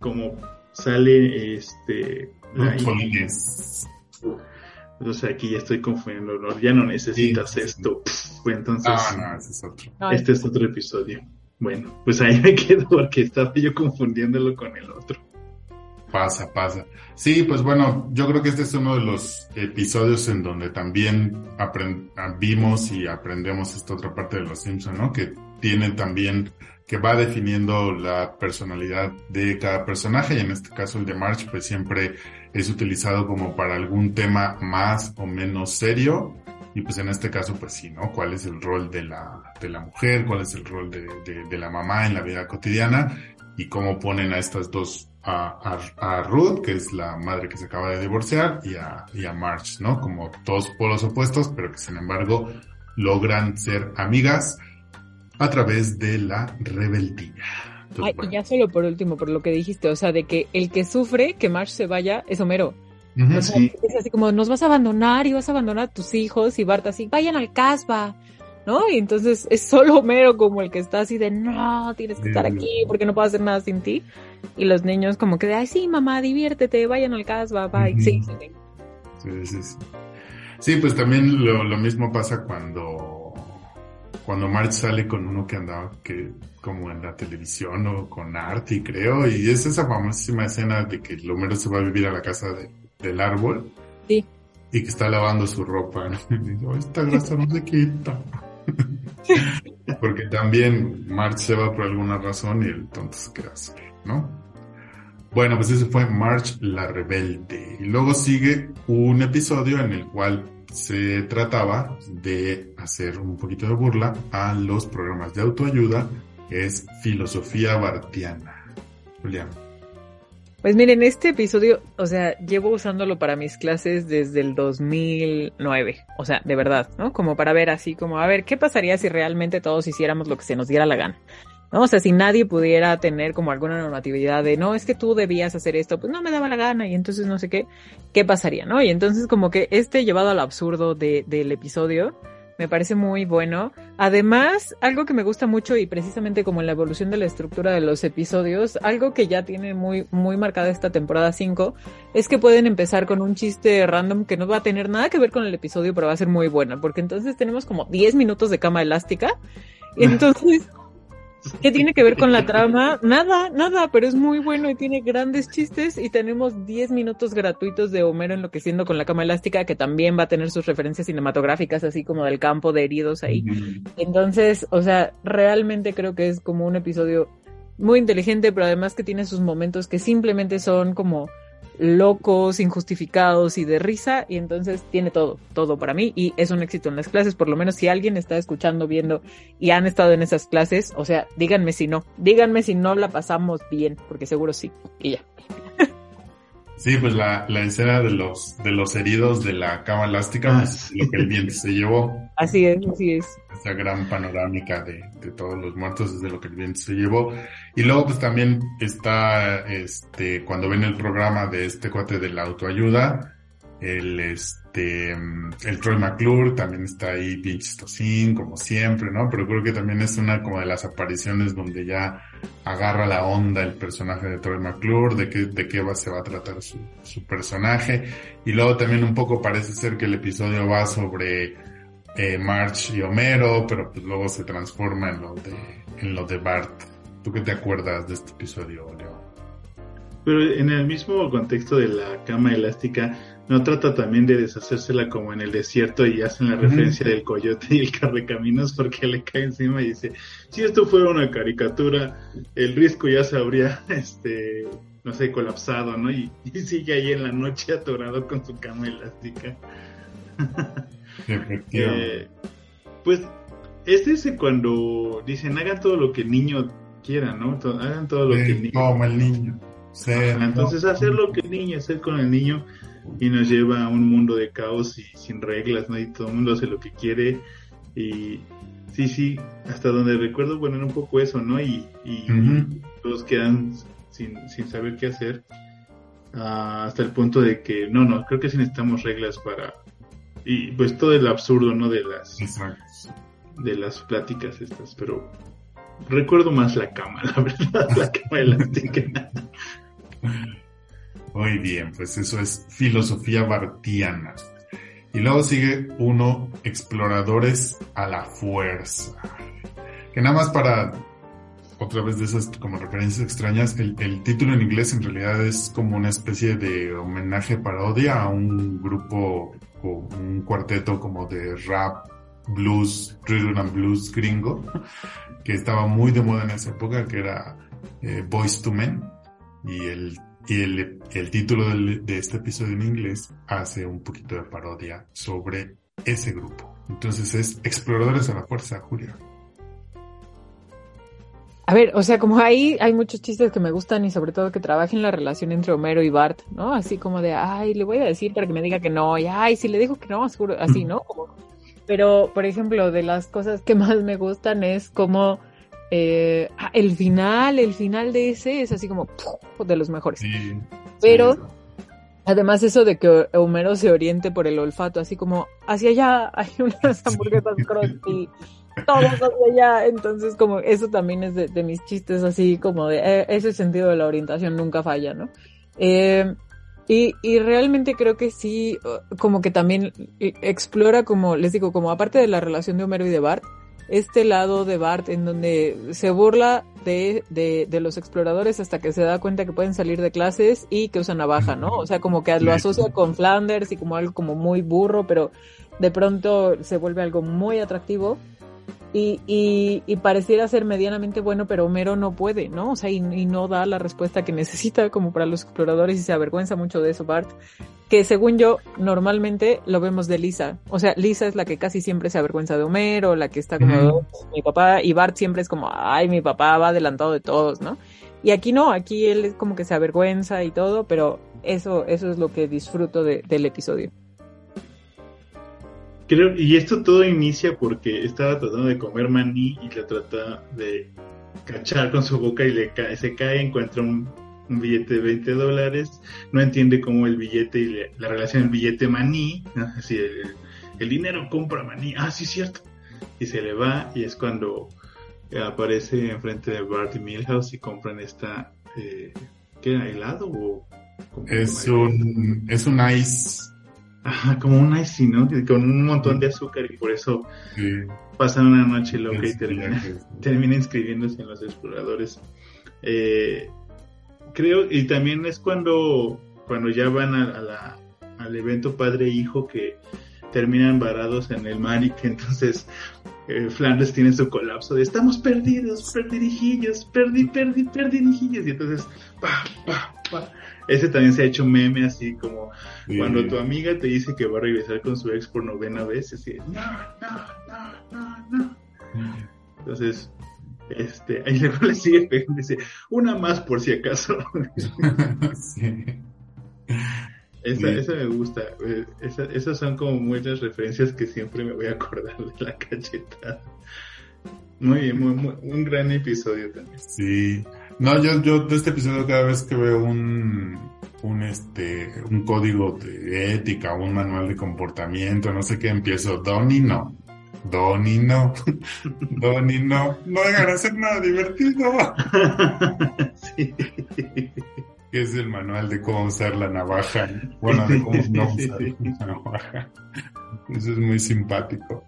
como sale este... La hija- entonces aquí ya estoy confundiendo, ¿no? ya no necesitas Sí, sí, sí. esto. Pff, entonces, Ah, no, ese es otro. No, este es otro episodio. Bueno, pues ahí me *laughs* quedo porque estaba yo confundiéndolo con el otro. Pasa, pasa. Sí, pues bueno, yo creo que este es uno de los episodios en donde también ah, vimos y aprendemos esta otra parte de los Simpson, ¿no? Que tiene también, que va definiendo la personalidad de cada personaje y en este caso el de March pues siempre es utilizado como para algún tema más o menos serio y pues en este caso pues sí, ¿no? ¿Cuál es el rol de la, de la mujer? ¿Cuál es el rol de, de, la mamá en la vida cotidiana? Y cómo ponen a estas dos a, a, Ruth, que es la madre que se acaba de divorciar, y a, y a March, ¿no? Como dos polos opuestos, pero que sin embargo logran ser amigas a través de la rebeldía. Entonces, Ay, bueno. y ya solo por último, por lo que dijiste, o sea, de que el que sufre que Marsh se vaya es Homero. Ujú, O sea, Sí. es así como, nos vas a abandonar y vas a abandonar a tus hijos y Bart así, vayan al casba, ¿no? Y entonces es solo Homero como el que está así de, no, tienes que estar aquí porque no puedo hacer nada sin ti. Y los niños como que de, ay, sí, mamá, diviértete, vayan al casba, bye. Sí, sí, sí. Sí, sí, sí. Sí, pues también lo, lo mismo pasa cuando, cuando Marge sale con uno que andaba que como en la televisión o con Artie creo y es esa famosísima escena de que Homero se va a vivir a la casa del árbol sí. y que está lavando su ropa *laughs* esta grasa no se quita *laughs* porque también Marge se va por alguna razón y el tonto se queda solo, ¿no? Bueno, pues ese fue Marge la rebelde y luego sigue un episodio en el cual se trataba de hacer un poquito de burla a los programas de autoayuda, es filosofía bartiana. Julián. Pues miren, este episodio, o sea, llevo usándolo para mis clases desde el 2009, o sea, de verdad, ¿no? Como para ver así, como a ver, ¿qué pasaría si realmente todos hiciéramos lo que se nos diera la gana? ¿no? O sea, si nadie pudiera tener como alguna normatividad de, no, es que tú debías hacer esto, pues no me daba la gana y entonces no sé qué, ¿qué pasaría, no? Y entonces como que este llevado al absurdo de, del episodio me parece muy bueno. Además, algo que me gusta mucho y precisamente como en la evolución de la estructura de los episodios, algo que ya tiene muy, muy marcada esta temporada 5, es que pueden empezar con un chiste random que no va a tener nada que ver con el episodio, pero va a ser muy bueno, porque entonces tenemos como 10 minutos de cama elástica. Y *laughs* entonces ¿Qué tiene que ver con la trama? Nada, nada, pero es muy bueno y tiene grandes chistes y tenemos 10 minutos gratuitos de Homero enloqueciendo con la cama elástica que también va a tener sus referencias cinematográficas así como del campo de heridos ahí. Entonces, o sea, realmente creo que es como un episodio muy inteligente, pero además que tiene sus momentos que simplemente son como locos, injustificados y de risa, y entonces tiene todo, todo para mí, y es un éxito en las clases, por lo menos si alguien está escuchando, viendo y han estado en esas clases, o sea, díganme si no, díganme si no la pasamos bien, porque seguro sí, y ya. Sí, pues la, la escena de los, de los heridos de la cama elástica, ah, pues, lo que el viento se llevó. Así es, así es. Esa gran panorámica de, de todos los muertos es de lo que el viento se llevó. Y luego pues también está, este, cuando ven el programa de este cuate de la autoayuda, el, este, el Troy McClure también está ahí bien chistosín, como siempre, ¿no? Pero creo que también es una como de las apariciones donde ya agarra la onda el personaje de Troy McClure, de qué, de qué va, se va a tratar su, su personaje. Y luego también un poco parece ser que el episodio va sobre eh, March y Homero, pero pues luego se transforma en lo de, en lo de Bart. ¿Tú qué te acuerdas de este episodio, Leo? Pero en el mismo contexto de la cama elástica, no trata también de deshacérsela como en el desierto y hacen la referencia del coyote y el carrecaminos porque le cae encima y dice, si esto fuera una caricatura, el risco ya se habría, *laughs* este, no sé, colapsado, ¿no? *laughs* Y, sigue ahí en la noche atorado con su cama elástica. *laughs* eh, pues es ese cuando dicen hagan todo lo que el niño quiera, ¿no? Hagan todo lo que el niño... Como el niño. entonces hacer lo que el niño, hacer con el niño y nos lleva a un mundo de caos y sin reglas, ¿no? Y todo el mundo hace lo que quiere y sí, sí, hasta donde recuerdo, bueno, era un poco eso, ¿no? Y, todos quedan sin, sin saber qué hacer ah, hasta el punto de que, no, no, creo que sí necesitamos reglas para... Y pues todo el absurdo, ¿no? De las... De las pláticas estas, pero recuerdo más la cama, *laughs* la verdad, la cama elástica. *laughs* Muy bien, pues eso es filosofía bartiana. Y luego sigue uno, exploradores a la fuerza. Que nada más para, otra vez de esas como referencias extrañas, el, título en inglés en realidad es como una especie de homenaje parodia a un grupo o un cuarteto como de rap, blues, rhythm and blues gringo, que estaba muy de moda en esa época, que era eh, Boys to Men. Y el y el, el título de este episodio en inglés hace un poquito de parodia sobre ese grupo. Entonces es Exploradores a la Fuerza, Julia. A ver, o sea, como ahí hay muchos chistes que me gustan y sobre todo que trabajen la relación entre Homero y Bart, ¿no? Así como de, ay, le voy a decir para que me diga que no, y ay, si le digo que no, seguro, así, ¿no? pero, por ejemplo, de las cosas que más me gustan es como eh, ah, el final, el final de ese es así como de los mejores. Pero además eso de que Homero se oriente por el olfato, así como hacia allá hay unas hamburguesas crusty, todos hacia allá. Entonces como eso también es de, mis chistes así como de eh, ese sentido de la orientación nunca falla, ¿no? Eh, y, y realmente creo que sí, como que también explora como, les digo, como aparte de la relación de Homero y de Bart, este lado de Bart en donde se burla de, de, de, los exploradores hasta que se da cuenta que pueden salir de clases y que usan navaja, ¿no? O sea, como que lo asocia con Flanders y como algo como muy burro, pero de pronto se vuelve algo muy atractivo. Y, y, y, pareciera ser medianamente bueno, pero Homero no puede, ¿no? O sea, y, y, no da la respuesta que necesita como para los exploradores y se avergüenza mucho de eso Bart. Que según yo, normalmente lo vemos de Lisa. O sea, Lisa es la que casi siempre se avergüenza de Homero, la que está como, oh, mi papá, y Bart siempre es como, ay, mi papá va adelantado de todos, ¿no? Y aquí no, aquí él es como que se avergüenza y todo, pero eso, eso es lo que disfruto de, del episodio. Creo, y esto todo inicia porque estaba tratando de comer maní y le trata de cachar con su boca y le cae, se cae, encuentra un, un, billete de 20 dólares, no entiende cómo el billete y le, la relación del billete maní, ¿no? así el, el, dinero compra maní, ah, sí, cierto, y se le va y es cuando aparece enfrente de Bart y Milhouse y compran esta, eh, ¿qué era? ¿Helado o? Es un, es un ice Ajá, como un ice, ¿no? Con un montón de azúcar y por eso sí. pasan una noche loca y termina, *laughs* termina inscribiéndose en los exploradores. Eh, creo, y también es cuando, cuando ya van a, a la, al evento padre-hijo que terminan varados en el mar y que entonces eh, Flanders tiene su colapso de estamos perdidos, perdidijillos, perdi, perdi, perdidijillos, y entonces, pa, pa, pa. Ese también se ha hecho meme así como sí. cuando tu amiga te dice que va a regresar con su ex por novena vez, así, no, no, no, no, no. Entonces, este, ahí *laughs* luego le sigue pegando dice, una más por si acaso. *laughs* sí. Esa, esa, me gusta. Esa, esas son como muchas referencias que siempre me voy a acordar de la cachetada. Muy bien, muy, muy, un gran episodio también. Sí. No, yo, yo de este episodio cada vez que veo un, un este, un código de ética, un manual de comportamiento, no sé qué, empiezo, Donnie no. Donnie no. *laughs* Donnie no. No dejan hacer nada divertido. *laughs* sí que es el manual de cómo usar la navaja. Bueno, de cómo no usar *laughs* la navaja. Eso es muy simpático.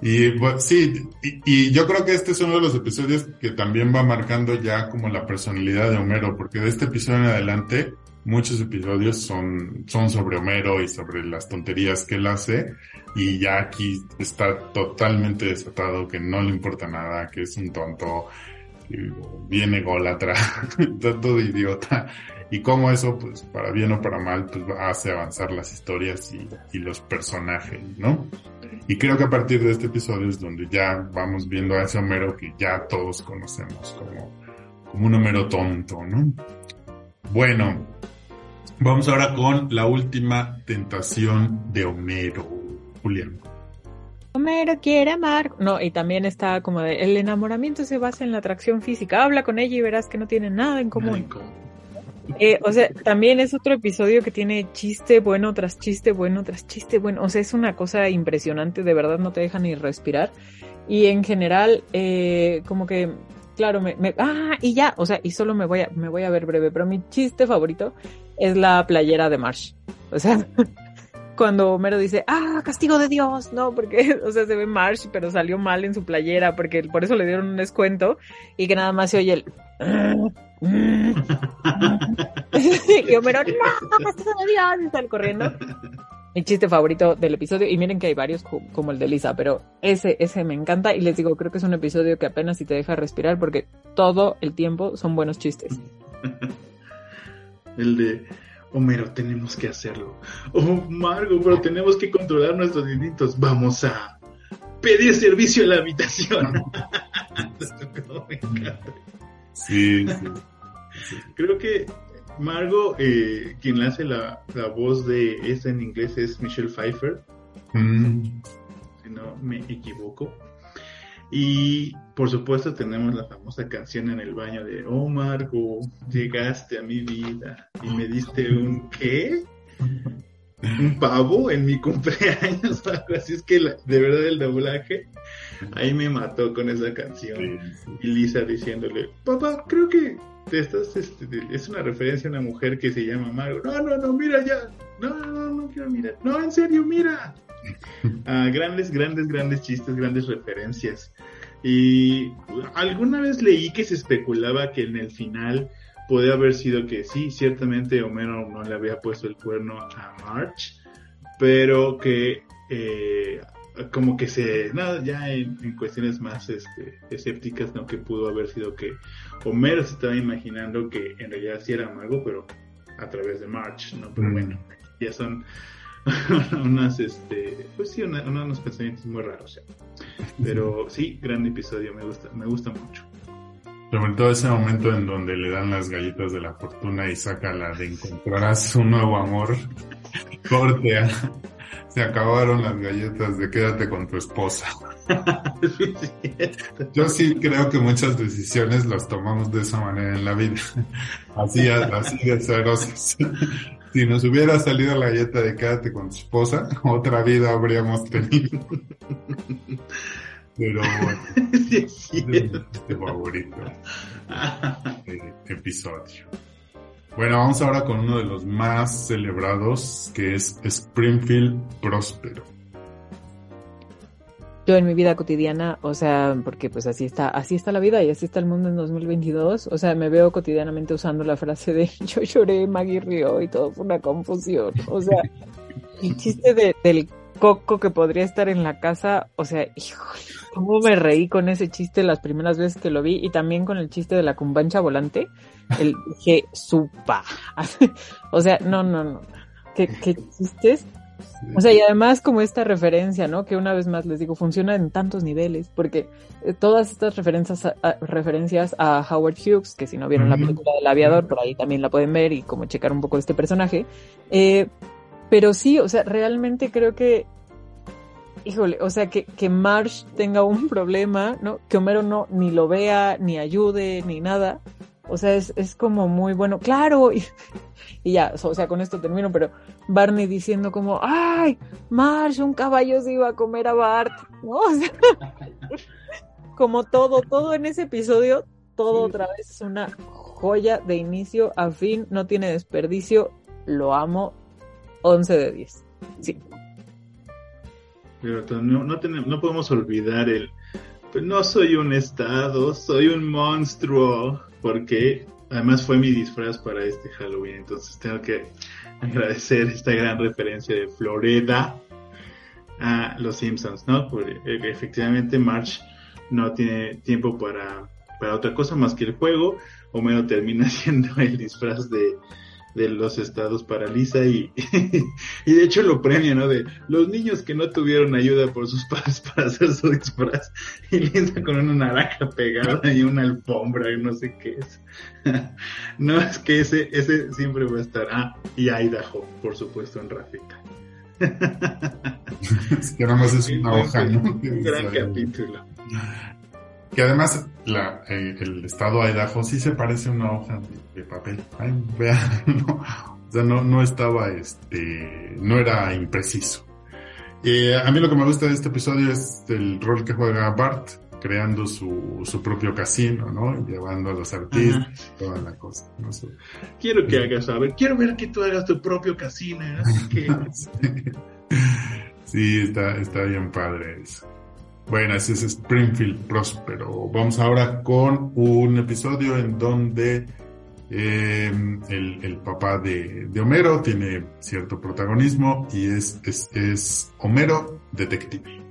Y pues, sí, y, y, yo creo que este es uno de los episodios que también va marcando ya como la personalidad de Homero, porque de este episodio en adelante muchos episodios son, son sobre Homero y sobre las tonterías que él hace, y ya aquí está totalmente desatado, que no le importa nada, que es un tonto, bien ególatra, *laughs* todo idiota, y cómo eso, pues, para bien o para mal, pues hace avanzar las historias y, y, los personajes, ¿no? Y creo que a partir de este episodio es donde ya vamos viendo a ese Homero que ya todos conocemos como, como un Homero tonto, ¿no? Bueno, vamos ahora con la última tentación de Homero, Julián. Homero quiere amar. No, y también está como de, el enamoramiento se basa en la atracción física. Habla con ella y verás que no tienen nada en común. Nada en común. Eh, o sea, también es otro episodio que tiene chiste bueno tras chiste bueno tras chiste bueno. O sea, es una cosa impresionante, de verdad no te deja ni respirar. Y en general, eh, como que, claro, me, me, ah, y ya, o sea, y solo me voy a, me voy a ver breve, pero mi chiste favorito es la playera de Marsh. O sea, *laughs* cuando Homero dice, ah, castigo de Dios, no, porque, *laughs* o sea, se ve Marsh, pero salió mal en su playera, porque por eso le dieron un descuento y que nada más se oye el... *laughs* y Homero, no, castigo de Dios, y sale corriendo. Mi chiste favorito del episodio, y miren que hay varios como el de Lisa, pero ese, ese me encanta y les digo, creo que es un episodio que apenas si te deja respirar porque todo el tiempo son buenos chistes. *laughs* el de Homero, tenemos que hacerlo. Oh, Margo, pero tenemos que controlar nuestros instintos. Vamos a pedir servicio a la habitación. *laughs* *laughs* me encanta. Sí, sí. Creo que Margo, eh, quien hace la, la, voz de esta en inglés es Michelle Pfeiffer. Mm. Si no me equivoco. Y por supuesto tenemos la famosa canción en el baño de Oh Margo, llegaste a mi vida y me diste un ¿qué? Un pavo en mi cumpleaños o *laughs* algo así. Es que la, de verdad el doblaje ahí me mató con esa canción. Y Lisa diciéndole, papá, creo que te estás, este, es una referencia a una mujer que se llama Margo. No, no, no, mira ya. No, no, no quiero mirar. No, en serio, mira. *laughs* Ah, grandes, grandes, grandes chistes, grandes referencias. Y alguna vez leí que se especulaba que en el final podía haber sido que sí, ciertamente Homero no le había puesto el cuerno a March, pero que eh, como que se, nada, ya en, cuestiones más este, escépticas, ¿no? Que pudo haber sido que Homero se estaba imaginando que en realidad sí era mago, pero a través de March, ¿no? Pero bueno, ya son *laughs* unas, este, pues sí, unos pensamientos muy raros, Pero sí, gran episodio, me gusta, me gusta mucho. Sobre todo ese momento en donde le dan las galletas de la fortuna y saca la de encontrarás un nuevo amor, *laughs* corte se acabaron las galletas de quédate con tu esposa. *laughs* Yo sí creo que muchas decisiones las tomamos de esa manera en la vida. *laughs* Así, así de cerosas. Si nos hubiera salido la galleta de quédate con tu esposa, otra vida habríamos tenido. Pero *laughs* bueno, es mi favorito eh, episodio. Bueno, vamos ahora con uno de los más celebrados, que es Springfield Próspero. Yo en mi vida cotidiana, o sea, porque pues así está, así está la vida y así está el mundo en 2022, o sea, me veo cotidianamente usando la frase de *laughs* yo lloré, Maggie rió y todo fue una confusión, o sea, el chiste de, del coco que podría estar en la casa, o sea, híjole, cómo me reí con ese chiste las primeras veces que lo vi y también con el chiste de la cumbancha volante, el *laughs* que supa. *laughs* o sea, no, no, no. ¿Qué, qué chistes? O sea, y además como esta referencia, ¿no? Que una vez más les digo, funciona en tantos niveles, porque eh, todas estas referencias a, referencias a Howard Hughes, que si no vieron la película del aviador, por ahí también la pueden ver y como checar un poco este personaje, eh, pero sí, o sea, realmente creo que, híjole, o sea, que, que Marsh tenga un problema, ¿no? Que Homero no ni lo vea, ni ayude, ni nada. O sea, es, es como muy bueno, claro, y, y, ya, o sea, con esto termino, pero Barney diciendo como, ay, Marsh, un caballo se iba a comer a Bart, ¿no? *laughs* O sea, como todo, todo en ese episodio, todo otra vez es una joya de inicio a fin, no tiene desperdicio, lo amo, 11 de 10. Sí. Pero no, no, podemos olvidar el. Pues no soy un estado, soy un monstruo. Porque además fue mi disfraz para este Halloween. Entonces tengo que agradecer esta gran referencia de Florida a los Simpsons, ¿no? Porque eh, efectivamente March no tiene tiempo para, para otra cosa más que el juego. Homero termina *laughs* siendo el disfraz de, de los estados para Lisa y, *laughs* y de hecho lo premia, ¿no? De los niños que no tuvieron ayuda por sus padres *laughs* para hacer su disfraz y Lisa con una naranja pegada y una alfombra y no sé qué es. *laughs* no, es que ese, ese siempre va a estar. Ah, y Idaho, por supuesto, en Rafita. es que nada más es una hoja, ¿no? Un gran capítulo. Que además la, eh, el estado Idaho sí se parece a una hoja de, papel. Ay, vean, *laughs* no, o sea, no, no estaba, este, no era impreciso. Eh, a mí lo que me gusta de este episodio es el rol que juega Bart, creando su, su propio casino, ¿no? Llevando a los artistas, toda la cosa. ¿no? quiero que hagas, a ver, quiero ver que tú hagas tu propio casino, así que... *laughs* sí, está, está bien padre eso. Bueno, ese es Springfield Próspero. Vamos ahora con un episodio en donde eh, el, papá de, Homero tiene cierto protagonismo y es, es, Homero detective.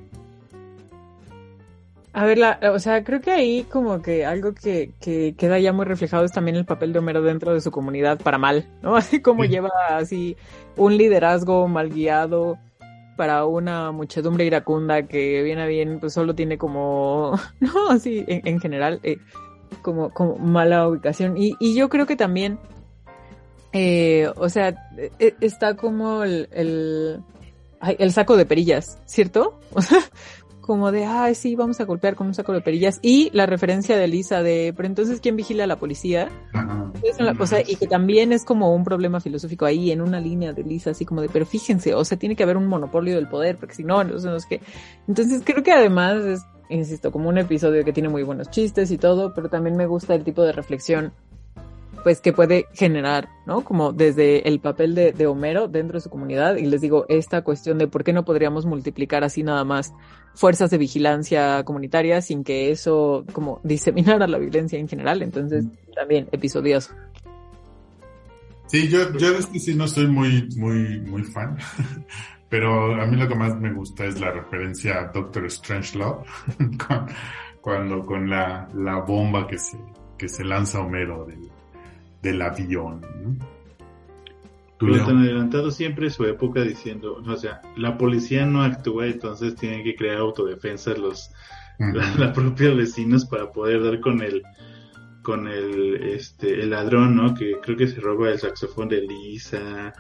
A ver, la, o sea, creo que ahí como que algo que, que, queda ya muy reflejado es también el papel de Homero dentro de su comunidad para mal, ¿no? *laughs* Así como lleva así un liderazgo mal guiado, para una muchedumbre iracunda que viene a bien, pues solo tiene como, *laughs* no, así en, general, eh, como, como mala ubicación. Y, y yo creo que también, eh, o sea, eh, está como el, el, el saco de perillas, ¿cierto? *laughs* O sea, como de, ay, sí, vamos a golpear con un saco de perillas. Y la referencia de Lisa de, pero entonces, ¿quién vigila a la policía? o sea, y que también es como un problema filosófico ahí, en una línea de Lisa, así como de, pero fíjense, o sea, tiene que haber un monopolio del poder, porque si no, no sé, que. Entonces, creo que además es, insisto, como un episodio que tiene muy buenos chistes y todo, pero también me gusta el tipo de reflexión pues que puede generar, ¿no? Como desde el papel de, de, Homero dentro de su comunidad y les digo esta cuestión de por qué no podríamos multiplicar así nada más fuerzas de vigilancia comunitaria sin que eso como *laughs* diseminara la violencia en general. Entonces también episodios. Sí, yo, yo es que sí no soy muy, muy, muy fan. *laughs* Pero a mí lo que más me gusta es la referencia a Doctor Strangelove, *laughs* cuando con la, la bomba que se, que se lanza Homero del, del avión. ¿no? Pero tan adelantado siempre su época diciendo, o sea, la policía no actúa, entonces tienen que crear autodefensas los, uh propios vecinos para poder dar con el con el este el ladrón, ¿no? Que creo que se roba el saxofón de Lisa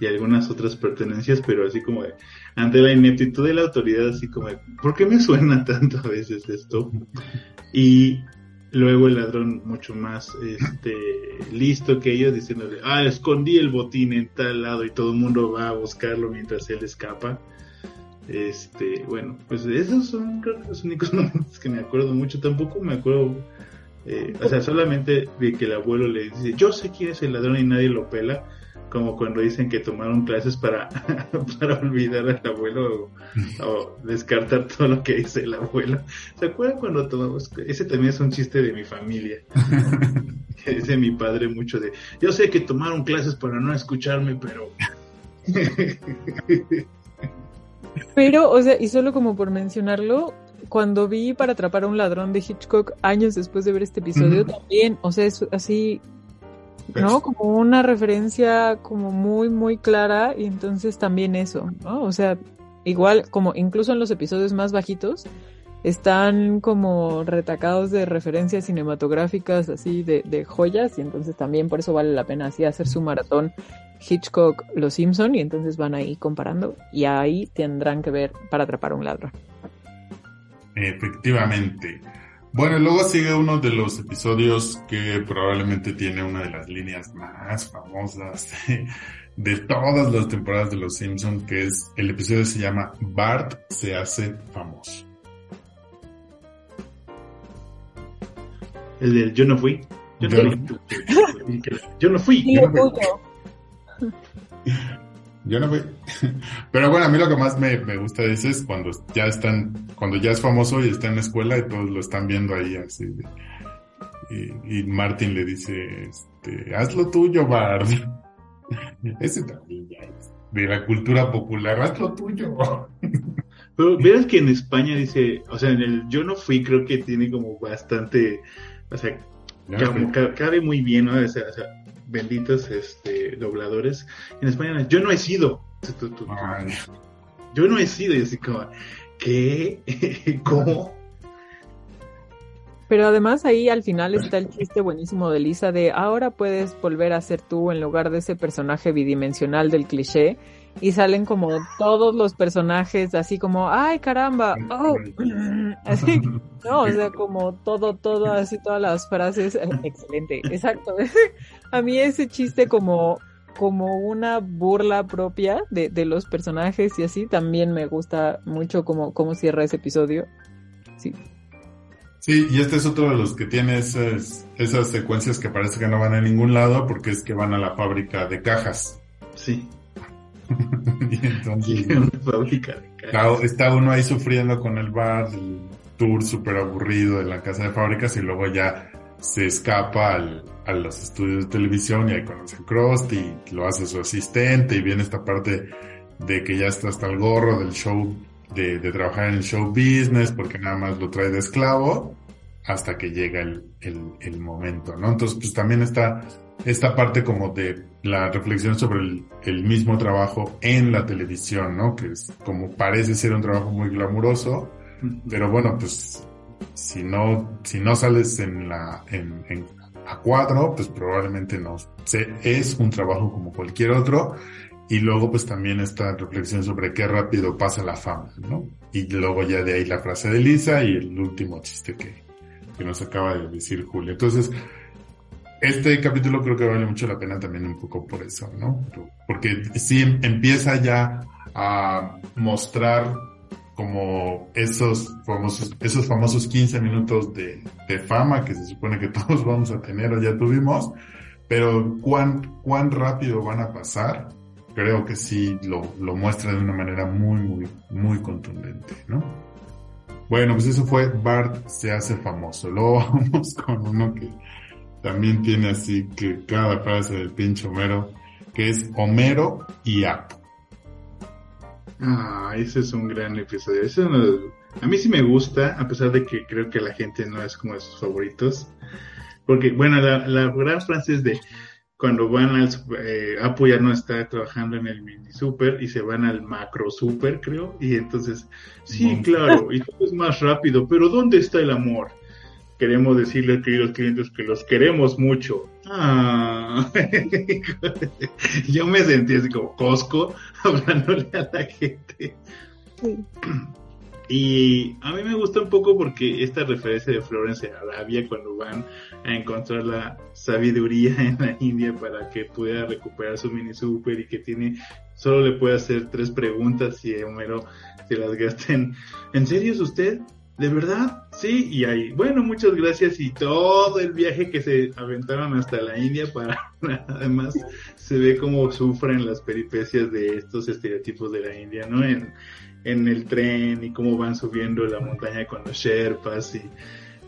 y algunas otras pertenencias, pero así como de, ante la ineptitud de la autoridad, así como de, ¿por qué me suena tanto a veces esto? Y luego el ladrón mucho más este listo que ellos diciéndole, ah, escondí el botín en tal lado y todo el mundo va a buscarlo mientras él escapa. Este, bueno, pues esos son los únicos *laughs* momentos que me acuerdo mucho. Tampoco me acuerdo, eh, o sea, solamente de que el abuelo le dice, yo sé quién es el ladrón y nadie lo pela como cuando dicen que tomaron clases para, *laughs* para olvidar al abuelo o, descartar todo lo que dice el abuelo. ¿Se acuerdan cuando tomamos? Ese también es un chiste de mi familia. que dice mi padre mucho de, yo sé que tomaron clases para no escucharme, pero... *laughs* pero, o sea, y solo como por mencionarlo, cuando vi para atrapar a un ladrón de Hitchcock años después de ver este episodio, también, o sea, es así ¿no? Como una referencia como muy, muy clara y entonces también eso, ¿no? O sea, igual como incluso en los episodios más bajitos están como retacados de referencias cinematográficas así de, de joyas y entonces también por eso vale la pena así hacer su maratón Hitchcock Los Simpson y entonces van ahí comparando y ahí tendrán que ver para atrapar a un ladrón. Efectivamente. Bueno, luego sigue uno de los episodios que probablemente tiene una de las líneas más famosas *laughs* de, todas las temporadas de Los Simpsons, que es el episodio se llama Bart se hace famoso. El del yo no fui. Yo, *laughs* no, fui. Yo no fui. Yo no fui. *laughs* *laughs* Pero bueno, a mí lo que más me, me gusta de es cuando ya están, cuando ya es famoso y está en la escuela y todos lo están viendo ahí así. y, y, Martin le dice, este, haz lo tuyo, Bart. *laughs* Ese también ya es de la cultura popular, haz lo tuyo. *laughs* Pero verás que en España dice, o sea, en el yo no fui creo que tiene como bastante, o sea, cabe, muy bien, ¿no? O sea, o sea benditos este, dobladores. En España, yo no he sido. Yo no he sido. Y así como, ¿qué? *laughs* ¿Cómo? Pero además ahí al final está el chiste buenísimo de Lisa de ahora puedes volver a ser tú en lugar de ese personaje bidimensional del cliché y salen como todos los personajes así como ay caramba oh *laughs* así no o sea como todo todo así todas las frases excelente exacto *laughs* a mí ese chiste como como una burla propia de, de los personajes y así también me gusta mucho como cómo cierra ese episodio sí Sí, y este es otro de los que tiene esas, esas secuencias que parece que no van a ningún lado porque es que van a la fábrica de cajas. Sí. *laughs* y entonces está uno ahí sufriendo con el bar, el tour súper aburrido de la casa de fábricas y luego ya se escapa al, a los estudios de televisión y ahí conoce a Crost y lo hace su asistente y viene esta parte de que ya está hasta el gorro del show, de, de trabajar en el show business porque nada más lo trae de esclavo hasta que llega el, el, el momento, ¿no? Entonces pues también está esta parte como de la reflexión sobre el, mismo trabajo en la televisión, ¿no? Que es como parece ser un trabajo muy glamuroso, pero bueno, pues si no, si no sales en la, en, en a cuadro, pues probablemente no, es un trabajo como cualquier otro. Y luego pues también esta reflexión sobre qué rápido pasa la fama, ¿no? Y luego ya de ahí la frase de Lisa y el último chiste que, que nos acaba de decir Julio. Entonces, este capítulo creo que vale mucho la pena también un poco por eso, ¿no? Porque sí empieza ya a mostrar como esos famosos, esos famosos 15 minutos de, de fama que se supone que *laughs* todos vamos a tener o ya tuvimos, pero cuán, cuán rápido van a pasar, creo que sí lo, lo muestra de una manera muy, muy, muy contundente, ¿no? Bueno, pues eso fue Bart se hace famoso. Luego *laughs* vamos con uno que también tiene así que cada frase del pinche Homero, que es Homero y Apu. Ah, ese es un gran episodio. a mí sí me gusta, a pesar de que creo que la gente no es como de sus favoritos. Porque, bueno, la, la gran frase es de cuando van al eh, Apu ya no está trabajando en el mini super y se van al macro super, creo, y entonces, sí, claro, y todo es más rápido, pero ¿dónde está el amor? Queremos decirle, queridos clientes, que los queremos mucho. Ah, *laughs* yo me sentí así como Costco *laughs* hablándole a la gente. Sí. Y a mí me gusta un poco porque esta referencia de Florence Arabia cuando van a encontrar la sabiduría *laughs* en la India para que pueda recuperar su mini super y que tiene solo le puede hacer tres preguntas y Homero se las gasten. ¿En serio es usted? ¿De verdad? Sí, y ahí, bueno, muchas gracias y todo el viaje que se aventaron hasta la India para, *laughs* además, se ve cómo sufren las peripecias de estos estereotipos de la India, ¿no? En, en el tren y cómo van subiendo la montaña con los Sherpas y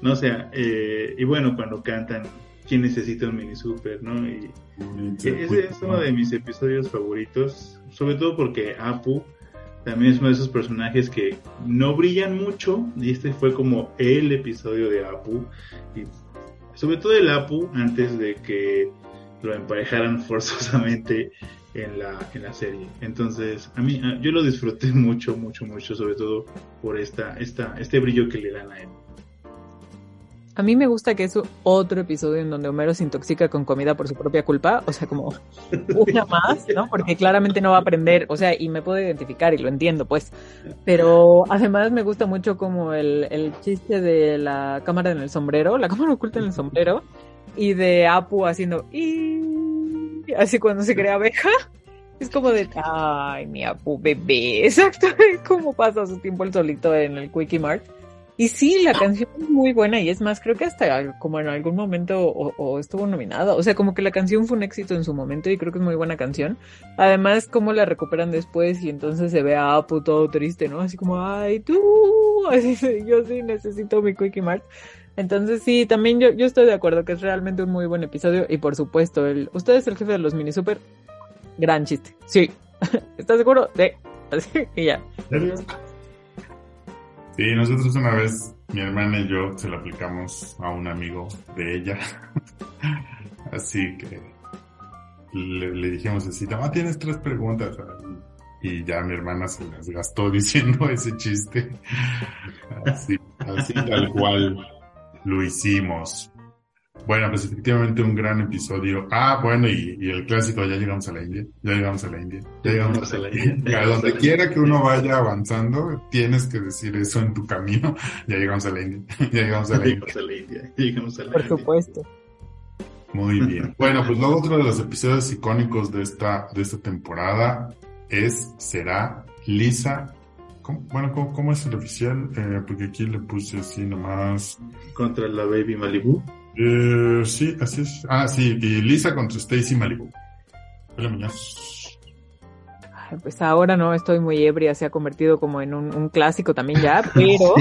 no sé, eh, y bueno, cuando cantan ¿Quién necesita un mini super? ¿no? Y ese es uno de mis episodios favoritos, sobre todo porque Apu también es uno de esos personajes que no brillan mucho y este fue como el episodio de Apu y sobre todo el Apu antes de que lo emparejaran *laughs* forzosamente en la, en la serie. Entonces, a mí, yo lo disfruté *laughs* mucho, mucho, mucho, sobre todo por esta, esta, este brillo que le dan a él. A mí me gusta que es otro episodio en donde Homero se intoxica con comida por su propia culpa, o sea, como una más, ¿no? Porque claramente no va a aprender, o sea, y me puedo identificar y lo entiendo, pues. Pero además me gusta mucho como el, el chiste de la cámara en el sombrero, la cámara oculta en el sombrero, y de Apu haciendo y así cuando se crea abeja. Es como de, ay, mi Apu bebé, *laughs* exacto, es como pasa su tiempo el solito en el Quickie Mart. Y sí, la canción es muy buena y es más, creo que hasta como en algún momento o, estuvo nominada. O sea, como que la canción fue un éxito en su momento y creo que es muy buena canción. Además, cómo la recuperan después y entonces se ve a Apu todo triste, ¿no? Así como, ay, tú, *laughs* así, yo sí necesito mi Quickie Mart. Entonces sí, también yo, yo estoy de acuerdo que es realmente un muy buen episodio y por supuesto, el, usted es el jefe de los mini super, gran chiste. Sí, *laughs* ¿estás seguro? Sí, *laughs* así y ya. Sí, nosotros una vez, mi hermana y yo, se lo aplicamos a un amigo de ella. *laughs* así que le, dijimos así, no, tienes tres preguntas. Y ya mi hermana se las gastó *laughs* diciendo ese chiste. Así, así tal cual lo hicimos. Bueno, pues efectivamente un gran episodio. Ah, bueno, y, el clásico, ya llegamos a la India, ya llegamos a la India, ya llegamos a la India. A donde quiera que uno vaya avanzando, tienes que decir eso en tu camino, *laughs* ya *laughs* llegamos a la India, ya llegamos a la India. Llegamos a la Por supuesto. Muy bien. *laughs* Bueno, pues luego otro de los episodios icónicos de esta, de esta temporada es, será Lisa bueno, ¿cómo, es el oficial? Eh, porque aquí le puse así nomás. Contra la Baby Malibu. Eh, sí, así es. Ah, sí, y Lisa contra Stacy Malibu. Hola, Pues ahora no estoy muy ebria, se ha convertido como en un, clásico también ya, *laughs* pero,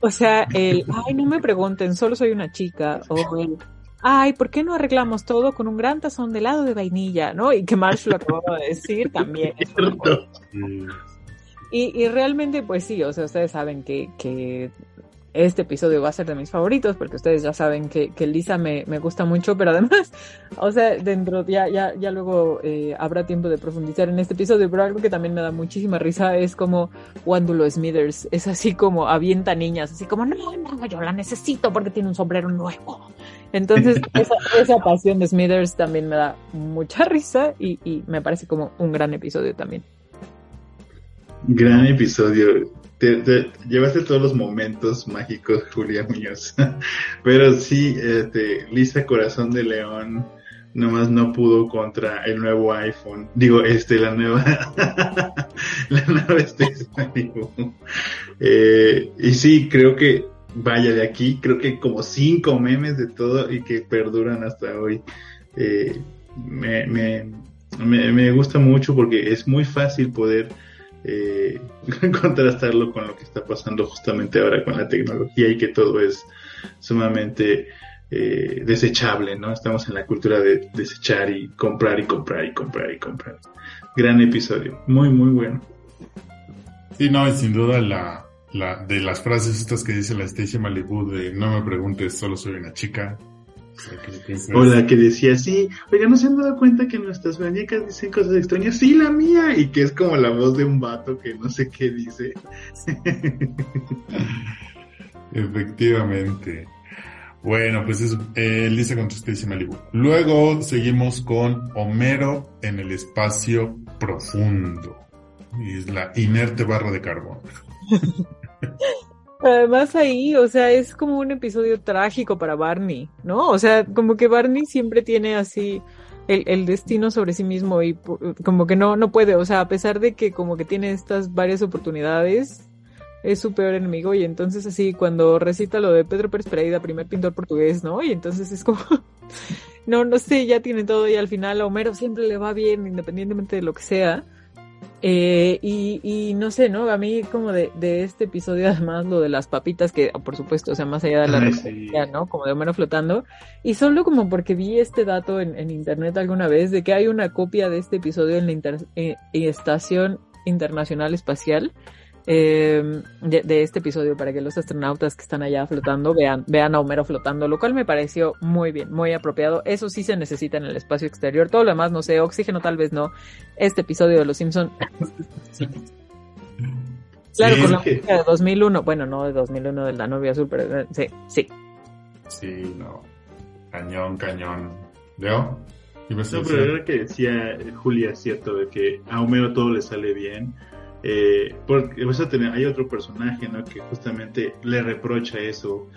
o sea, el, ay, no me pregunten, solo soy una chica, o el, ay, ¿por qué no arreglamos todo con un gran tazón de helado de vainilla, no? Y que Marsh lo acababa de decir también. Y, y realmente, pues sí, o sea, ustedes saben que, que este episodio va a ser de mis favoritos porque ustedes ya saben que, que Lisa me, me, gusta mucho, pero además, *laughs* o sea, dentro, ya, ya, ya luego eh, habrá tiempo de profundizar en este episodio, pero algo que también me da muchísima risa es como Wandulo Smithers es así como avienta niñas, así como, no, no, yo la necesito porque tiene un sombrero nuevo. Entonces, *laughs* esa, esa pasión de Smithers también me da mucha risa y, y me parece como un gran episodio también. Gran episodio. Te, llevaste todos los momentos mágicos, *laughs* Julia Muñoz. Pero sí, este, Lisa Corazón de León nomás no pudo contra el nuevo iPhone. Digo, este, la nueva, *laughs* la nueva *laughs* eh, y sí, creo que, vaya de aquí, creo que como cinco memes de todo y que perduran hasta hoy. eh, me, me, me, gusta mucho porque es muy fácil poder eh, *laughs* contrastarlo con lo que está pasando justamente ahora con la tecnología y que todo es sumamente eh, desechable, ¿no? Estamos en la cultura de desechar y comprar y comprar y comprar y comprar. Gran episodio, muy, muy bueno. Sí, no, y sin duda la, la, de las frases estas que dice la Stacy Malibu de no me preguntes, solo soy una chica. O, la que decía, sí, oiga, ¿no se han dado cuenta que nuestras muñecas dicen cosas extrañas? Sí, la mía, y que es como la voz de un vato que no sé qué dice. *laughs* Efectivamente. Bueno, pues es eh, Lisa contra Stacy Malibu. Luego seguimos con Homero en el espacio profundo. Y es la inerte barra de carbón. *laughs* Además ahí, o sea, es como un episodio trágico para Barney, ¿no? O sea, como que Barney siempre tiene así el, el, destino sobre sí mismo y como que no, no puede, o sea, a pesar de que como que tiene estas varias oportunidades, es su peor enemigo y entonces así cuando recita lo de Pedro Pérez Pereira, primer pintor portugués, ¿no? Y entonces es como, *laughs* no, no sé, ya tiene todo y al final a Homero siempre le va bien independientemente de lo que sea. Eh, y, y, no sé, ¿no? A mí como de, de, este episodio además lo de las papitas, que por supuesto, o sea, más allá de la referencia, ¿no? Como de Homero flotando. Y solo como porque vi este dato en, en, internet alguna vez de que hay una copia de este episodio en la inter, eh, Estación Internacional Espacial eh, de, este episodio para que los astronautas que están allá flotando vean, vean a Homero flotando, lo cual me pareció muy bien, muy apropiado. Eso sí se necesita en el espacio exterior. Todo lo demás, no sé, oxígeno tal vez no. Este episodio de Los Simpson. *laughs* Claro, con la música de 2001, bueno, no de 2001 de la novia azul, pero eh, sí, sí. Sí, no. Cañón, cañón. ¿Leo? No, pero era que decía Julia, cierto, de que a Homero todo le sale bien eh, porque vas a tener, hay otro personaje, ¿no? Que justamente le reprocha eso,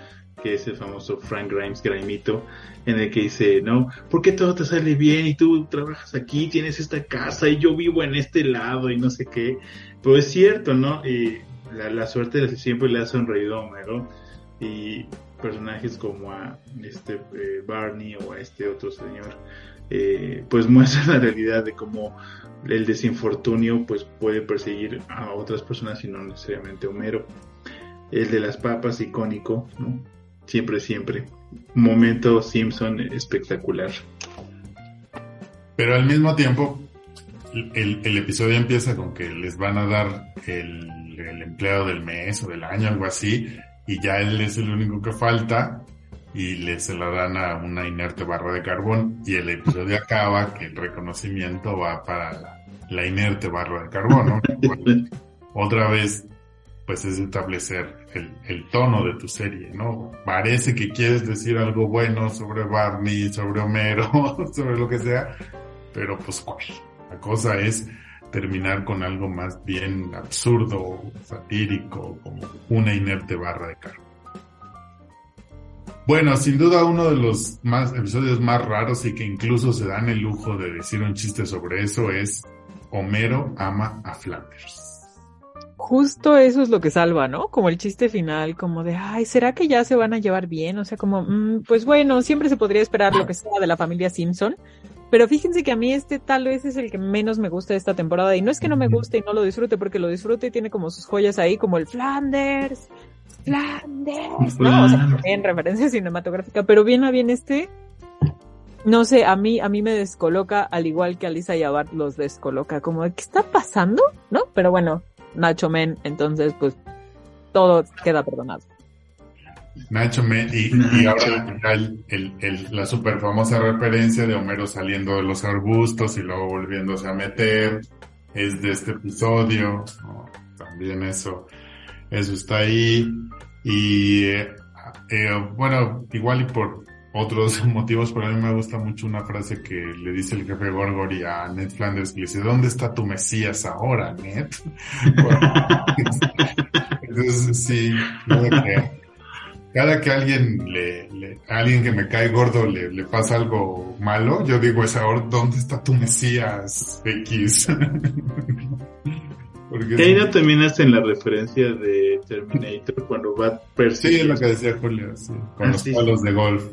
que es el famoso Frank Grimes, Grimito, en el que dice, ¿no? ¿Por qué todo te sale bien y tú trabajas aquí, tienes esta casa y yo vivo en este lado y no sé qué? Pero es cierto, ¿no? Y la, la suerte siempre le ha sonreído a y personajes como a este eh, Barney o a este otro señor, eh, pues muestran *laughs* la realidad de cómo el desinfortunio pues puede perseguir a otras personas y no necesariamente Homero. El de las papas, icónico, ¿no? Siempre, siempre. Momento Simpson espectacular. Pero al mismo tiempo, el, el, episodio empieza con que les van a dar el, el, empleado del mes o del año, algo así, y ya él es el único que falta, y le se la dan a una inerte barra de carbón y el episodio acaba que el reconocimiento va para la, inerte barra de carbón, ¿no? *laughs* otra vez, pues es establecer el, el, tono de tu serie, ¿no? Parece que quieres decir algo bueno sobre Barney, sobre Homero, *laughs* sobre lo que sea, pero pues cuál. La cosa es terminar con algo más bien absurdo, satírico, como una inerte barra de carbón. Bueno, sin duda uno de los más episodios más raros y que incluso se dan el lujo de decir un chiste sobre eso es Homero ama a Flanders. Justo eso es lo que salva, ¿no? Como el chiste final, como de, ay, ¿será que ya se van a llevar bien? O sea, como, mm, pues bueno, siempre se podría esperar lo que sea de la familia Simpson, pero fíjense que a mí este tal vez es el que menos me gusta de esta temporada. Y no es que no me guste y no lo disfrute, porque lo disfrute y tiene como sus joyas ahí, como el Flanders, Flanders, ¿no? O sea, en referencia cinematográfica, pero bien a bien este, no sé, a mí, a mí me descoloca, al igual que a Lisa y a Bart los descoloca, como, ¿qué está pasando? ¿No? Pero bueno, Nacho Men, entonces, pues, todo queda perdonado. Nacho Men, y, ahora el, el, la super famosa referencia de Homero saliendo de los arbustos y luego volviéndose a meter, es de este episodio, también eso eso está ahí. Y eh, eh, bueno, igual y por otros *laughs* motivos, pero a mí me gusta mucho una frase que le dice el jefe Gorgory a Ned Flanders, que dice, ¿dónde está tu Mesías ahora, Ned? *laughs* entonces, sí, cada que alguien le, le, alguien que me cae gordo le, le pasa algo malo, yo digo, es ahora, ¿dónde está tu Mesías X? *laughs* Porque ahí no también hacen la referencia de Terminator cuando va persiguiendo. Sí, es lo que decía Julio, con ah, los palos de golf.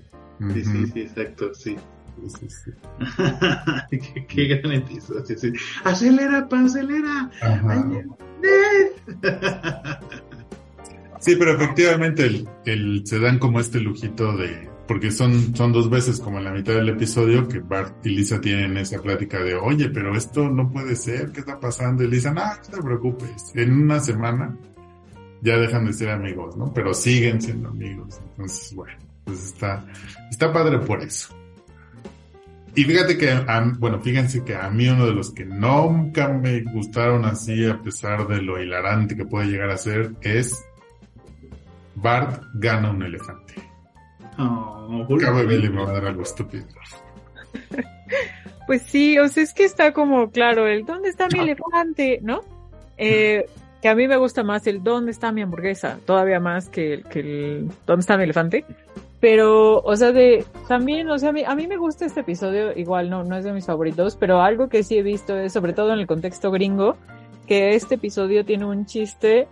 Sí, sí, sí, exacto, sí. Sí, sí. *laughs* qué, qué gran episodio. sí, sí. Acelera, pa, acelera. *laughs* Sí, pero efectivamente el, el- se dan como este lujito de, porque son, son dos veces como en la mitad del episodio que Bart y Lisa tienen esa plática de, oye, pero esto no puede ser, ¿qué está pasando? Y Lisa, no, no te preocupes, en una semana ya dejan de ser amigos, ¿no? Pero siguen siendo amigos. Entonces, bueno, pues está, está padre por eso. Y fíjate que, bueno, fíjense que a mí uno de los que nunca me gustaron así, a pesar de lo hilarante que puede llegar a ser, es Bart gana un elefante. Oh, ¿por Cabe qué? le va a dar algo estúpido. Pues sí, o sea, es que está como claro el ¿dónde está mi elefante? ¿No? Eh, que a mí me gusta más el ¿dónde está mi hamburguesa? Todavía más que, el- que el ¿dónde está mi elefante? Pero, o sea, de, también, o sea, a mí, a mí me gusta este episodio, igual no, no es de mis favoritos, pero algo que sí he visto es, sobre todo en el contexto gringo, que este episodio tiene un chiste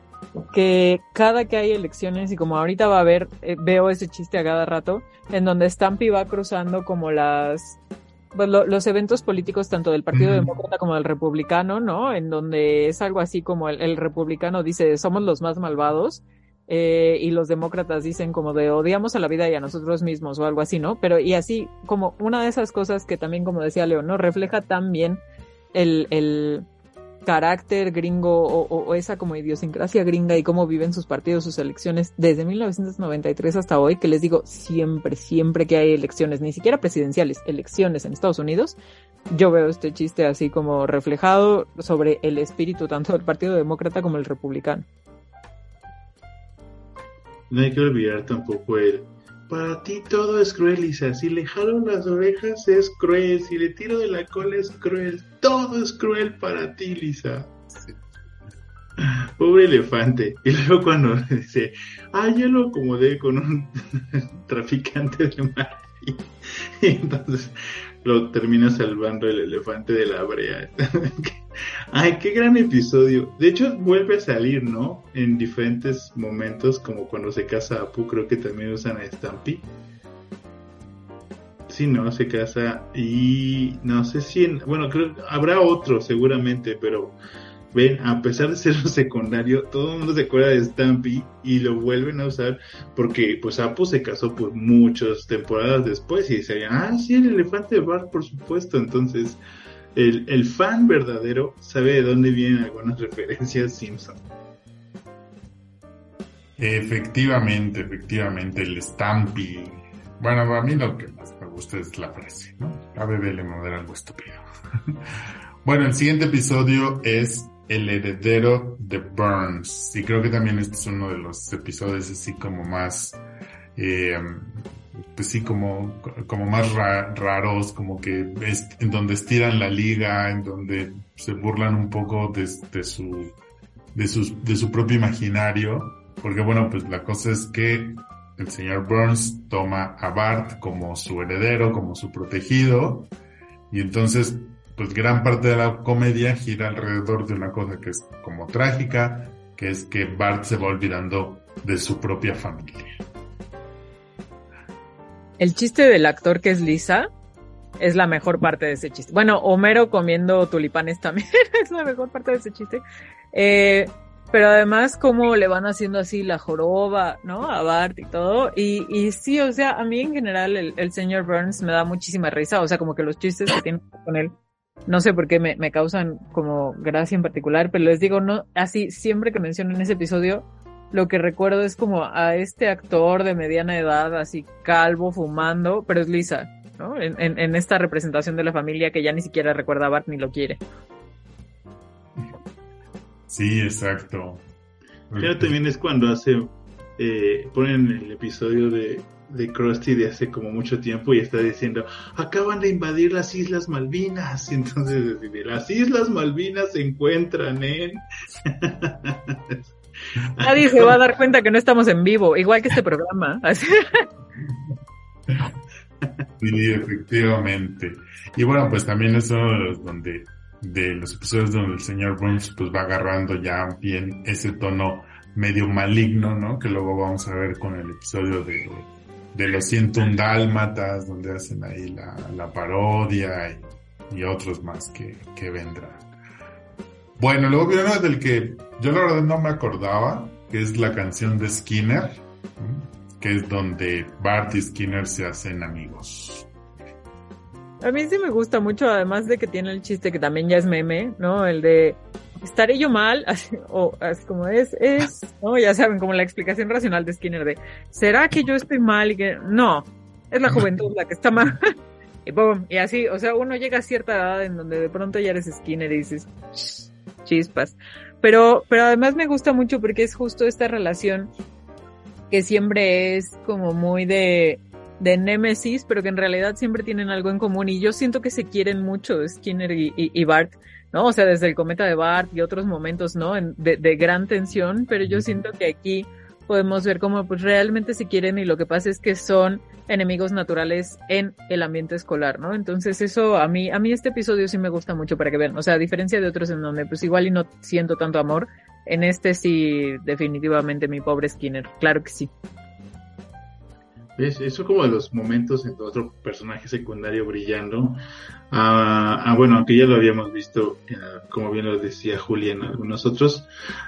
que cada que hay elecciones, y como ahorita va a haber, eh, veo ese chiste a cada rato, en donde Stampy va cruzando como las, pues, lo- los eventos políticos tanto del Partido. Demócrata como del Republicano, ¿no? En donde es algo así como el, el republicano dice, somos los más malvados, eh, y los demócratas dicen como de odiamos a la vida y a nosotros mismos o algo así, ¿no? Pero y así como una de esas cosas que también, como decía Leo, ¿no? Refleja también el, el carácter gringo o, esa como idiosincrasia gringa y cómo viven sus partidos, sus elecciones desde 1993 hasta hoy, que les digo, siempre, siempre que hay elecciones, ni siquiera presidenciales, elecciones en Estados Unidos, yo veo este chiste así como reflejado sobre el espíritu tanto del Partido Demócrata como el Republicano. No hay que olvidar tampoco el. Para ti todo es cruel, Lisa. Si le jalo las orejas es cruel. Si le tiro de la cola es cruel. Todo es cruel para ti, Lisa. Pobre elefante. Y luego cuando dice, ah, yo lo acomodé con un *laughs* traficante de marfil. *laughs* Y entonces lo termina salvando el elefante de la brea. *laughs* Ay, qué gran episodio. De hecho, vuelve a salir, ¿no? En diferentes momentos, como cuando se casa Apu, creo que también usan a Stampy. Sí, no, se casa y no sé si, en- bueno, creo habrá otro seguramente, pero ven, a pesar de ser un secundario, todo el mundo se acuerda de Stampy y lo vuelven a usar porque pues Apu se casó por muchas temporadas después y decían, ah, sí, el elefante de Bart, por supuesto, entonces el, el fan verdadero sabe de dónde vienen algunas referencias Simpson. Efectivamente, efectivamente, el Stampy. Bueno, a mí lo que más me gusta es la frase, ¿no? A bebé le modera algo estúpido. *laughs* bueno, el siguiente episodio es El heredero de Burns. Y creo que también este es uno de los episodios así como más, eh, pues sí, como, como más ra- raros, como que es en donde estiran la liga, en donde se burlan un poco de, su, de de su propio imaginario. Porque bueno, pues la cosa es que el señor Burns toma a Bart como su heredero, como su protegido, y entonces, pues gran parte de la comedia gira alrededor de una cosa que es como trágica, que es que Bart se va olvidando de su propia familia. El chiste del actor que es Lisa es la mejor parte de ese chiste. Bueno, Homero comiendo tulipanes también *laughs* es la mejor parte de ese chiste. Eh, pero además como le van haciendo así la joroba, ¿no? A Bart y todo. Y, y sí, o sea, a mí en general el, señor Burns me da muchísima risa. O sea, como que los chistes que tienen con él, no sé por qué me, me causan como gracia en particular, pero les digo, no, así siempre que mencionan ese episodio, lo que recuerdo es como a este actor de mediana edad, así calvo, fumando, pero es Lisa, ¿no? En, en, en esta representación de la familia que ya ni siquiera recuerda a Bart ni lo quiere. Sí, exacto. Pero también es cuando hace, eh, ponen el episodio de, de Krusty de hace como mucho tiempo y está diciendo, acaban de invadir las Islas Malvinas. Y *laughs* entonces las Islas Malvinas se encuentran en... *laughs* *laughs* Nadie se va a dar cuenta que no estamos en vivo, igual que este programa. *laughs* Sí, efectivamente. Y bueno, pues también es uno de los donde, de los episodios donde el señor Burns pues va agarrando ya bien ese tono medio maligno, ¿no? Que luego vamos a ver con el episodio de, de los 101 dálmatas, donde hacen ahí la, la parodia y, y, otros más que, que vendrán. Bueno, luego vi uno del que yo la verdad no me acordaba, que es la canción de Skinner, que es donde Bart y Skinner se hacen amigos. A mí sí me gusta mucho, además de que tiene el chiste que también ya es meme, ¿no? El de estaré yo mal, *laughs* así, o así como es, es, ¿no? Ya saben, como la explicación racional de Skinner de, ¿será que yo estoy mal y que, no, es la juventud la que está mal. *laughs* y boom, y así, o sea, uno llega a cierta edad en donde de pronto ya eres Skinner y dices, chispas. Pero, pero además me gusta mucho porque es justo esta relación que siempre es como muy de, de némesis, pero que en realidad siempre tienen algo en común y yo siento que se quieren mucho Skinner y, y, Bart, ¿no? O sea, desde el cometa de Bart y otros momentos, ¿no? De, de gran tensión, pero yo siento que aquí podemos ver cómo pues realmente se quieren y lo que pasa es que son enemigos naturales en el ambiente escolar, ¿no? Entonces eso a mí, a mí este episodio sí me gusta mucho para que vean, o sea, a diferencia de otros en donde pues igual y no siento tanto amor, en este sí definitivamente mi pobre Skinner, claro que sí. Es, eso como de los momentos en otro personaje secundario brillando. Ah, ah, bueno, aunque ya lo habíamos visto, eh, como bien lo decía Julián, algunos otros.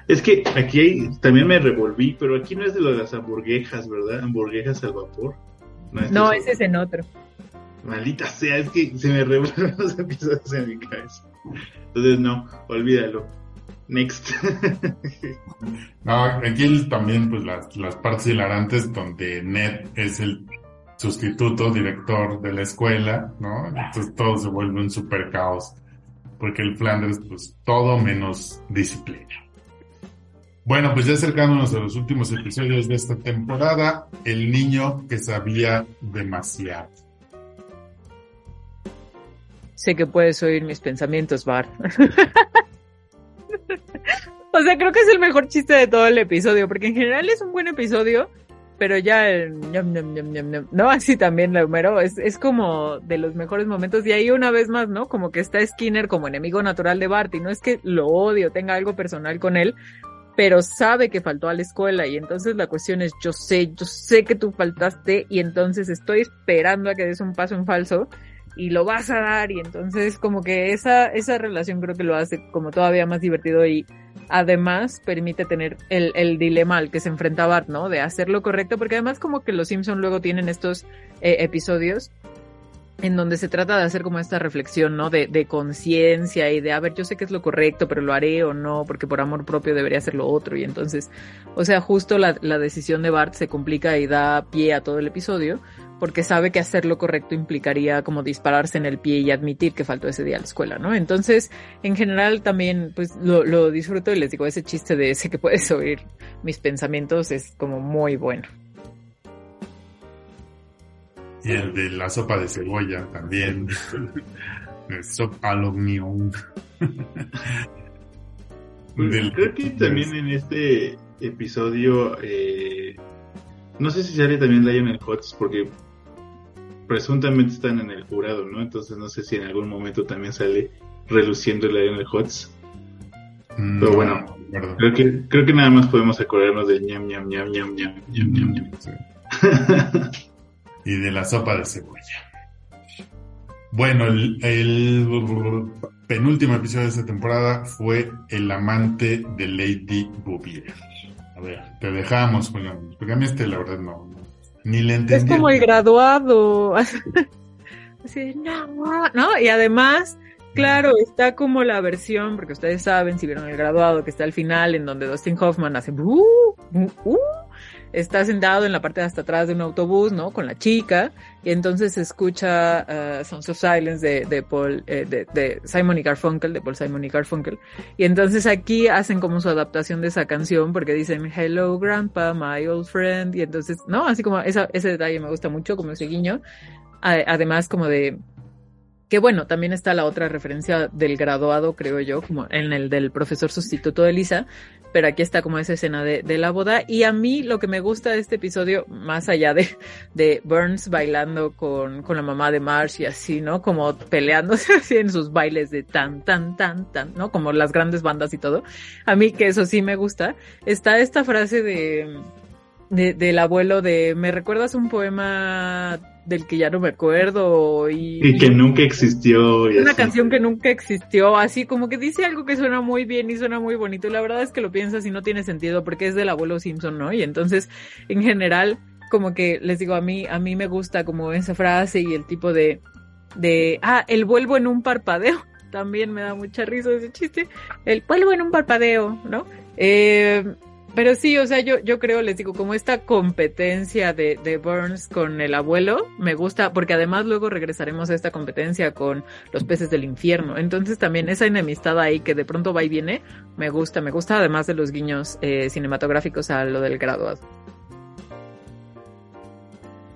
Es que aquí hay, también me revolví, pero aquí no es de lo de las hamburguesas, ¿verdad? Hamburguesas al vapor. No, no ese es en otro. Maldita sea, es que se me revuelven los episodios en mi cabeza. Entonces, no, olvídalo. Next. *laughs* no, aquí también, pues las, las partes hilarantes donde Ned es el sustituto director de la escuela, ¿no? Entonces todo se vuelve un super caos. Porque el Flanders, pues todo menos disciplina. Bueno, pues ya acercándonos a los últimos episodios de esta temporada, el niño que sabía demasiado. Sé que puedes oír mis pensamientos, Bart. *laughs* o sea, creo que es el mejor chiste de todo el episodio, porque en general es un buen episodio, pero ya el no, *laughs* así también Homero, es, es como de los mejores momentos, y ahí una vez más, ¿no? Como que está Skinner como enemigo natural de Bart, y no es que lo odio, tenga algo personal con él, pero sabe que faltó a la escuela, y entonces la cuestión es, yo sé, yo sé que tú faltaste, y entonces estoy esperando a que des un paso en falso, y lo vas a dar y entonces como que esa, esa relación creo que lo hace como todavía más divertido y además permite tener el, el dilema al que se enfrenta Bart, ¿no? De hacer lo correcto, porque además como que los Simpson luego tienen estos eh, episodios en donde se trata de hacer como esta reflexión, ¿no? De, de conciencia y de, a ver, yo sé que es lo correcto, pero lo haré o no, porque por amor propio debería hacer lo otro. Y entonces, o sea, justo la, la decisión de Bart se complica y da pie a todo el episodio, porque sabe que hacer lo correcto implicaría como dispararse en el pie y admitir que faltó ese día a la escuela, ¿no? Entonces, en general también, pues lo, lo disfruto y les digo, ese chiste de ese que puedes oír mis pensamientos es como muy bueno. Y el de la sopa de cebolla también. sopa lo mío. Pues, creo que también en este episodio, eh, no sé si sale también Lionel Hutz, porque presuntamente están en el jurado, ¿no? Entonces no sé si en algún momento también sale reluciendo Lionel Hutz. Mm, Pero bueno, creo que, creo que nada más podemos acordarnos de ñam ñam ñam ñam ñam ñam ñam ñam. *laughs* y de la sopa de cebolla. Bueno, el, el, penúltimo episodio de esta temporada fue El amante de Lady Bouvier. A ver, te dejamos, Julián, porque a mí este la verdad no, ni le entendí. Es como el graduado. *laughs* Así, no, no, y además, claro, está como la versión, porque ustedes saben, si vieron el graduado, que está al final, en donde Dustin Hoffman hace, uh, uh, está sentado en la parte de hasta atrás de un autobús, ¿no? Con la chica, y entonces escucha uh, of Silence de, de Paul, eh, de, de, Simon y Garfunkel, de Paul Simon y Garfunkel. Y entonces aquí hacen como su adaptación de esa canción, porque dicen, Hello Grandpa, my old friend, y entonces, ¿no? Así como esa, ese detalle me gusta mucho, como ese guiño. Además, como de, que bueno, también está la otra referencia del graduado, creo yo, como en el del profesor sustituto de Lisa, pero aquí está como esa escena de, de, la boda. Y a mí lo que me gusta de este episodio, más allá de, de Burns bailando con, con la mamá de Marsh y así, ¿no? Como peleándose *laughs* así en sus bailes de tan, tan, tan, tan, ¿no? Como las grandes bandas y todo. A mí que eso sí me gusta. Está esta frase de, de, del abuelo de me recuerdas un poema del que ya no me acuerdo y, y que nunca existió. Y una así. canción que nunca existió, así como que dice algo que suena muy bien y suena muy bonito. Y la verdad es que lo piensas y no tiene sentido porque es del abuelo Simpson, ¿no? Y entonces, en general, como que les digo, a mí, a mí me gusta como esa frase y el tipo de, de, ah, el vuelvo en un parpadeo. *laughs* También me da mucha risa ese chiste. El vuelvo en un parpadeo, ¿no? Eh, pero sí, o sea, yo, yo creo, les digo, como esta competencia de, de Burns con el abuelo, me gusta, porque además luego regresaremos a esta competencia con los peces del infierno. Entonces también esa enemistad ahí que de pronto va y viene, me gusta, me gusta, además de los guiños eh, cinematográficos a lo del graduado.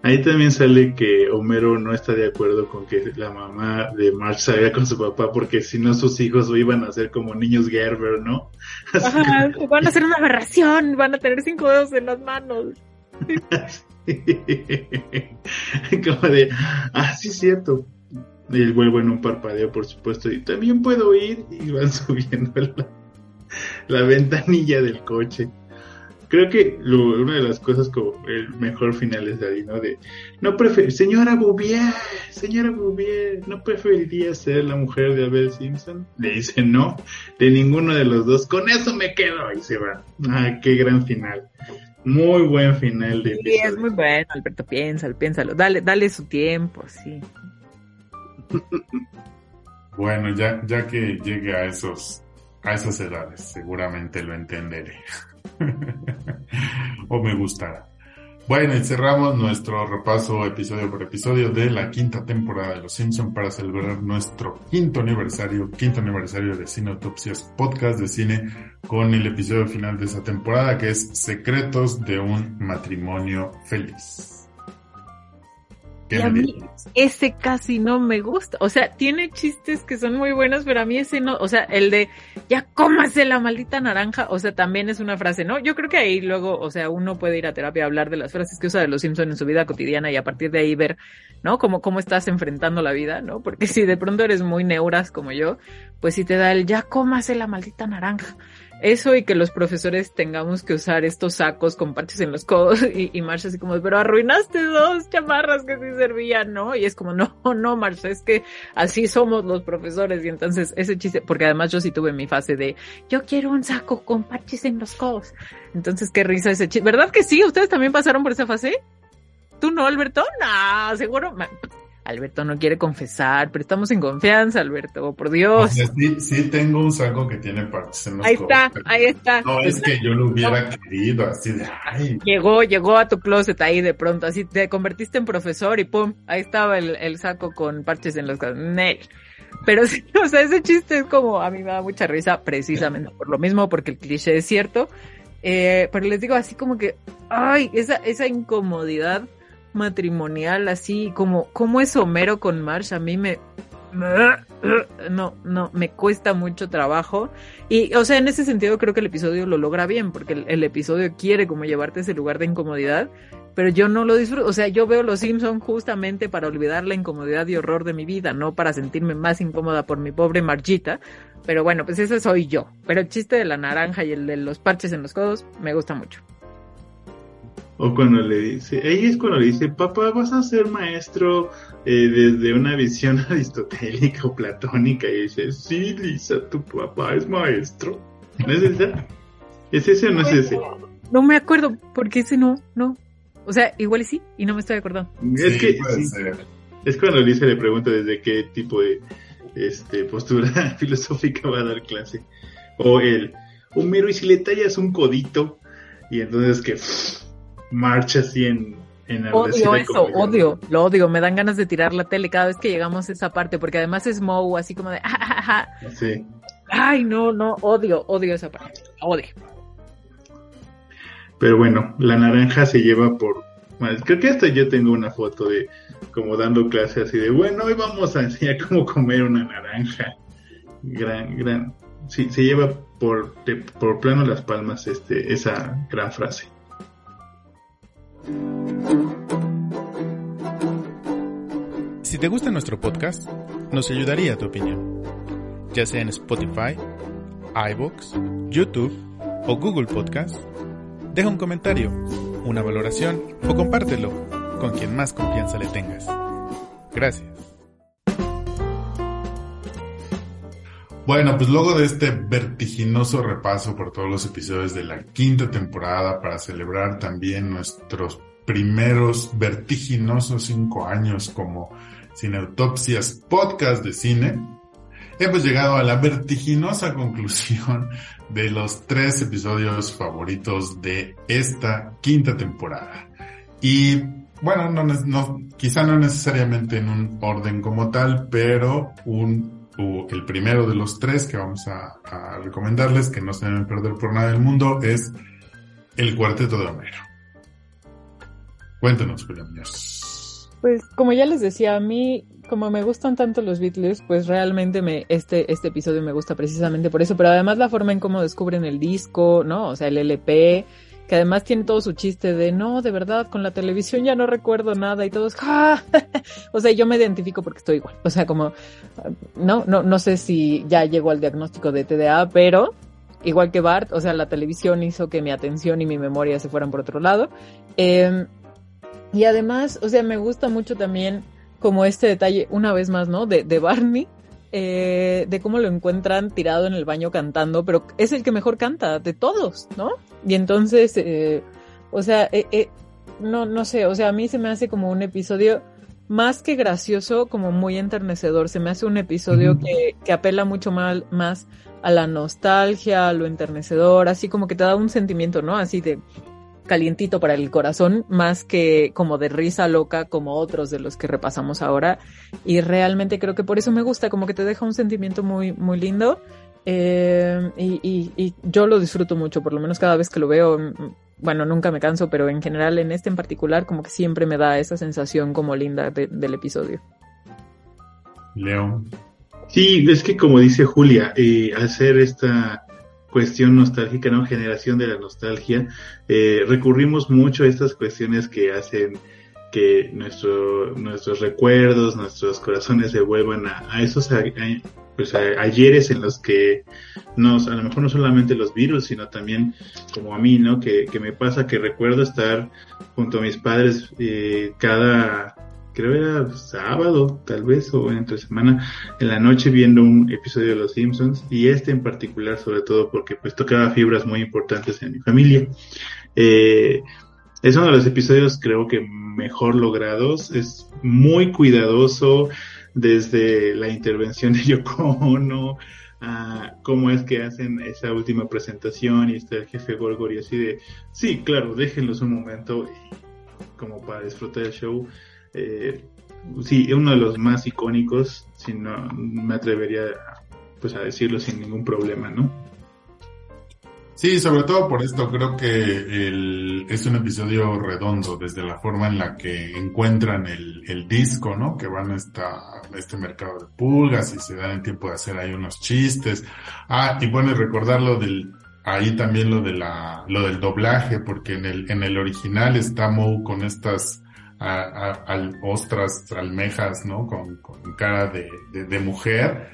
Ahí también sale que Homero no está de acuerdo con que la mamá de Marge salga con su papá porque si no sus hijos iban a ser como niños Gerber, ¿no? *laughs* Ajá, van a hacer una aberración, van a tener cinco dedos en las manos. *laughs* como de, ah, sí es cierto. Y el vuelvo en un parpadeo, por supuesto, y también puedo ir y van *laughs* subiendo la, la ventanilla del coche. Creo que lo- una de las cosas como el mejor final es ahí, ¿no? De, no prefer señora Bouvier, señora Bouvier, ¿no preferiría ser la mujer de Abel Simpson? Le dice no, de ninguno de los dos, con eso me quedo y se va. Ah, qué gran final. Muy buen final de Sí, es muy bueno, Alberto, piénsalo, piénsalo. Dale, dale su tiempo, sí. *laughs* Bueno, ya, ya que llegue a esos, a esas edades, seguramente lo entenderé. *laughs* o me gustará. Bueno, y cerramos nuestro repaso episodio por episodio de la quinta temporada de Los Simpson para celebrar nuestro quinto aniversario, quinto aniversario de Cine Autopsias Podcast de Cine con el episodio final de esa temporada que es Secretos de un matrimonio feliz. ¿Qué Y a mí ese casi no me gusta. O sea, tiene chistes que son muy buenos, pero a mí ese no. O sea, el de ya cómase la maldita naranja. O sea, también es una frase, ¿no? Yo creo que ahí luego, o sea, uno puede ir a terapia a hablar de las frases que usa de los Simpson en su vida cotidiana y a partir de ahí ver, ¿no? Cómo, cómo estás enfrentando la vida, ¿no? Porque si de pronto eres muy neuras como yo, pues si te da el ya cómase la maldita naranja. Eso y que los profesores tengamos que usar estos sacos con parches en los codos *laughs* y, y Marcia así como, pero arruinaste dos chamarras que sí servían, ¿no? Y es como, no, no, Marcia, es que así somos los profesores y entonces ese chiste, porque además yo sí tuve mi fase de, yo quiero un saco con parches en los codos. Entonces qué risa ese chiste. ¿Verdad que sí? ¿Ustedes también pasaron por esa fase? ¿Tú no, Alberto? No, seguro. Alberto no quiere confesar, pero estamos en confianza, Alberto, por O Dios. sea, sí, sí tengo un saco que tiene partes en los Ahí está, ahí está. No es que yo lo hubiera querido, así de, ay, Llegó, llegó a tu closet ahí de pronto, así te convertiste en profesor y pum, ahí estaba el, el saco con parches en los. Nel. Pero sí, *laughs* o sea, ese chiste es como, a mí me da mucha risa precisamente por lo mismo, porque el cliché es cierto. Eh, pero les digo así como que, ay, esa, esa incomodidad matrimonial, así como, como es Homero con Marsh, a mí me, no, no, me cuesta mucho trabajo. Y, o sea, en ese sentido creo que el episodio lo logra bien, porque el, episodio quiere como llevarte a ese lugar de incomodidad, pero yo no lo disfruto. O sea, yo veo Los Simpson justamente para olvidar la incomodidad y horror de mi vida, no para sentirme más incómoda por mi pobre Margita. Pero bueno, pues ese soy yo. Pero el chiste de la naranja y el de los parches en los codos me gusta mucho. O cuando le dice, ella es cuando le dice, papá, vas a ser maestro eh, desde una visión *laughs* aristotélica o platónica. Y dice, sí, Lisa, tu papá es maestro. ¿No es esa? ¿Es ese o no es ese? No me acuerdo, porque ese no, no. O sea, igual y sí, y no me estoy acordando. Es sí, que puede sí, ser. es cuando Lisa le pregunta desde qué tipo de este postura *laughs* filosófica va a dar clase. O el Homero, y si le tallas un codito, y entonces que marcha así en, en Odio enardecida eso, odio, lo odio, me dan ganas de tirar la tele cada vez que llegamos a esa parte, porque además es Moe así como de, "Ah, ah, ah". Sí. ay, no, no, odio, odio esa parte, odio. Pero bueno, la naranja se lleva por. bueno, creo que hasta yo tengo una foto de como dando clase así de bueno, hoy vamos a enseñar cómo comer una naranja. Gran, gran. Sí, se lleva por, de- por plano las palmas este, esa gran frase. Si te gusta nuestro podcast, nos ayudaría tu opinión, ya sea en Spotify, iVoox, YouTube o Google Podcast. Deja un comentario una valoración o compártelo con quien más confianza le tengas. Gracias. Bueno, pues luego de este vertiginoso repaso por todos los episodios de la quinta temporada para celebrar también nuestros primeros vertiginosos cinco años como Cineautopsias Podcast de Cine, hemos llegado a la vertiginosa conclusión de los tres episodios favoritos de esta quinta temporada. Y bueno, no, no, quizá no necesariamente en un orden como tal, pero un el primero de los tres que vamos a, recomendarles, que no se deben perder por nada del mundo, es El Cuarteto de Homero. Cuéntanos, Julián Pues como ya les decía, a mí, como me gustan tanto los Beatles, pues realmente me, este, este episodio me gusta precisamente por eso, pero además la forma en cómo descubren el disco, ¿no? O sea, el LP, que además tiene todo su chiste de no, de verdad, con la televisión ya no recuerdo nada y todos, ¡ja! *laughs* o sea, yo me identifico porque estoy igual. O sea, como, no, no, no sé si ya llegó al diagnóstico de TDA, pero igual que Bart, o sea, la televisión hizo que mi atención y mi memoria se fueran por otro lado. Em, y además, o sea, me gusta mucho también como este detalle, una vez más, ¿no? De Barney, eh, de cómo lo encuentran tirado en el baño cantando, pero es el que mejor canta de todos, ¿no? Y entonces, eh, o sea, eh, eh, no, no sé, o sea, a mí se me hace como un episodio más que gracioso, como muy enternecedor. Se me hace un episodio que, que, apela mucho más, más a la nostalgia, a lo enternecedor, así como que te da un sentimiento, ¿no? Así de, calientito para el corazón, más que como de risa loca como otros de los que repasamos ahora. Y realmente creo que por eso me gusta, como que te deja un sentimiento muy, muy lindo. Eh, y, yo lo disfruto mucho, por lo menos cada vez que lo veo, mm, bueno, nunca me canso, pero en general en este en particular como que siempre me da esa sensación como linda del episodio. Leo. Sí, es que como dice Julia, eh, hacer esta cuestión nostálgica, ¿no? Generación de la nostalgia. Eh, recurrimos mucho a estas cuestiones que hacen que nuestro, nuestros recuerdos, nuestros corazones se vuelvan a, esos pues ayeres en los que nos, a lo mejor no solamente los virus, sino también como a mí, ¿no? Que, que me pasa que recuerdo estar junto a mis padres eh, cada creo era sábado, tal vez, o entre semana, en la noche viendo un episodio de Los Simpsons, y este en particular, sobre todo porque pues tocaba fibras muy importantes en mi familia. Eh, es uno de los episodios creo que mejor logrados, es muy cuidadoso desde la intervención de *laughs* Yoko Ono, a cómo es que hacen esa última presentación y está el jefe Gorgor y así de, sí, claro, déjenlos un momento como para disfrutar el show eh, sí, uno de los más icónicos, si no me atrevería pues a decirlo sin ningún problema, ¿no? Sí, sobre todo por esto creo que el, es un episodio redondo desde la forma en la que encuentran el, el disco, ¿no? Que van a, esta, este mercado de pulgas y se dan el tiempo de hacer ahí unos chistes. Ah, y bueno, recordarlo del, ahí también lo de la, lo del doblaje, porque en el, en el original está Moe con estas al ostras, almejas, ¿no? Con, cara de, de, mujer.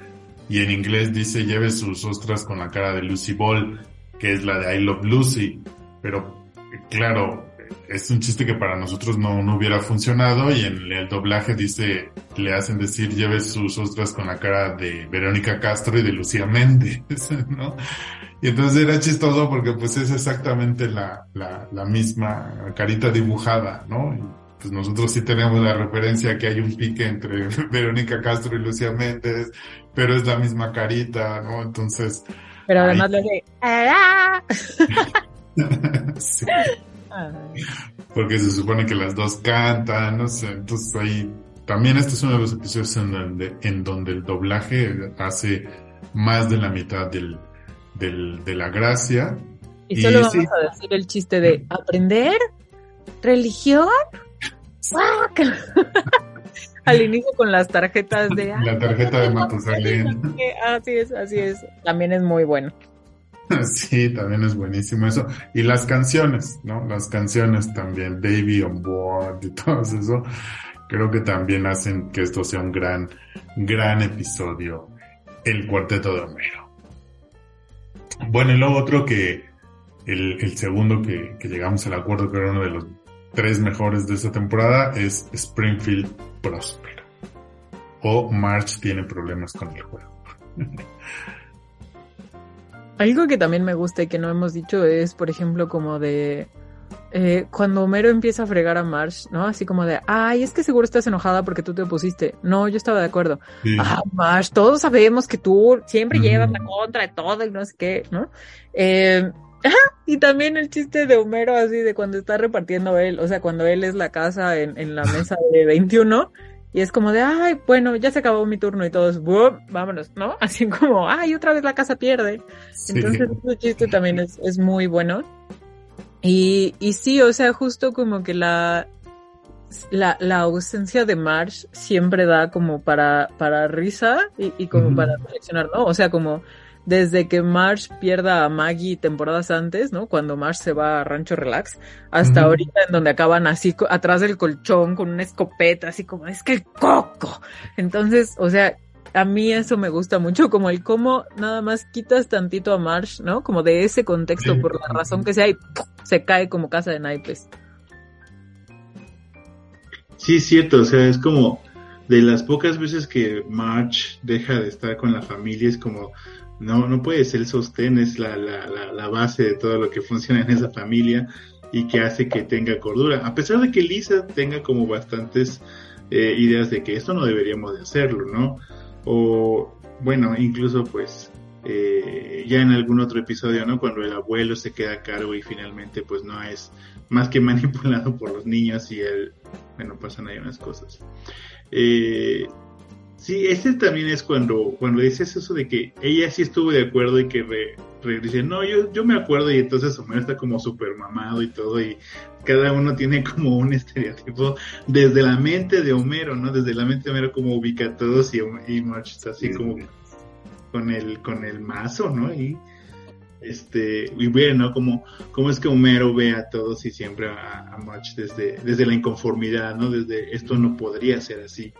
Y en inglés dice lleve sus ostras con la cara de Lucy Ball, que es la de I Love Lucy. Pero, claro, es un chiste que para nosotros no, no hubiera funcionado y en el doblaje dice, le hacen decir lleve sus ostras con la cara de Verónica Castro y de Lucía Méndez, *laughs* ¿no? Y entonces era chistoso porque pues es exactamente la, la, la misma carita dibujada, ¿no? Pues nosotros sí tenemos la referencia que hay un pique entre *laughs* Verónica Castro y Lucía Méndez, pero es la misma carita, ¿no? Entonces... Pero además le de... *laughs* sí. Porque se supone que las dos cantan, no sé, entonces ahí... También este es uno de los episodios en donde, en donde el doblaje hace más de la mitad del, del, de la gracia. Y solo vamos a decir el chiste de aprender religión Al inicio con las tarjetas de... La tarjeta de Matusalén. Así es, así es. También es muy bueno. Sí, también es buenísimo eso. Y las canciones, ¿no? Las canciones también, Baby on Board y todo eso, creo que también hacen que esto sea un gran, gran episodio. El cuarteto de Homero. Bueno, y luego otro que el, el segundo que, que, llegamos al acuerdo que era uno de los tres mejores de esta temporada es Springfield Próspero. O March tiene problemas con el juego. *laughs* Algo que también me gusta y que no hemos dicho es, por ejemplo, como de eh, cuando Homero empieza a fregar a Marsh, ¿no? Así como de, ay, es que seguro estás enojada porque tú te opusiste. No, yo estaba de acuerdo. Ah, Marsh, todos sabemos que tú siempre llevas la contra de todo y no sé qué, ¿no? Eh, y también el chiste de Homero así de cuando está repartiendo él, o sea, cuando él es la casa en, en la mesa *laughs* de 21 y es como de, ay, bueno, ya se acabó mi turno y todos, vámonos, ¿no? *laughs* Así como, ay, otra vez la casa pierde. Entonces, ese chiste también es, es muy bueno. Y, y sí, o sea, justo como que la, la, la ausencia de Marsh siempre da como para, para risa y, y como para reflexionar, ¿no? O sea, como desde que Marsh pierda a Maggie temporadas antes, ¿no? Cuando Marsh se va a Rancho Relax, hasta ahorita en donde acaban así atrás del colchón con una escopeta, así como, es que el coco. Entonces, o sea, a mí eso me gusta mucho, como el cómo nada más quitas tantito a Marsh, ¿no? Como de ese contexto, por la razón que sea, y se cae como casa de naipes. Sí, es cierto, o sea, es como de las pocas veces que March deja de estar con la familia, es como, no, no puede ser sostén, es la, la, la, la base de todo lo que funciona en esa familia y que hace que tenga cordura. A pesar de que Lisa tenga como bastantes eh, ideas de que esto no deberíamos de hacerlo, ¿no? o bueno, incluso pues eh, ya en algún otro episodio, ¿no? Cuando el abuelo se queda a cargo y finalmente pues no es más que *laughs* manipulado por los niños y él, bueno, pasan ahí unas cosas. Eh, sí, este también es cuando, cuando dices eso de que ella sí estuvo de acuerdo y que re, dice, no, yo, yo me acuerdo y entonces Homero está como súper mamado y todo y cada uno tiene *laughs* como un estereotipo desde la mente de Homero, ¿no? Desde la mente de Homero como ubica a todos y, y March está así como con el, con el mazo, ¿no? Y este, y bueno, ¿no? Como, como es que Homero ve a todos y siempre a, a March desde, desde la inconformidad, ¿no? Desde esto no podría ser así.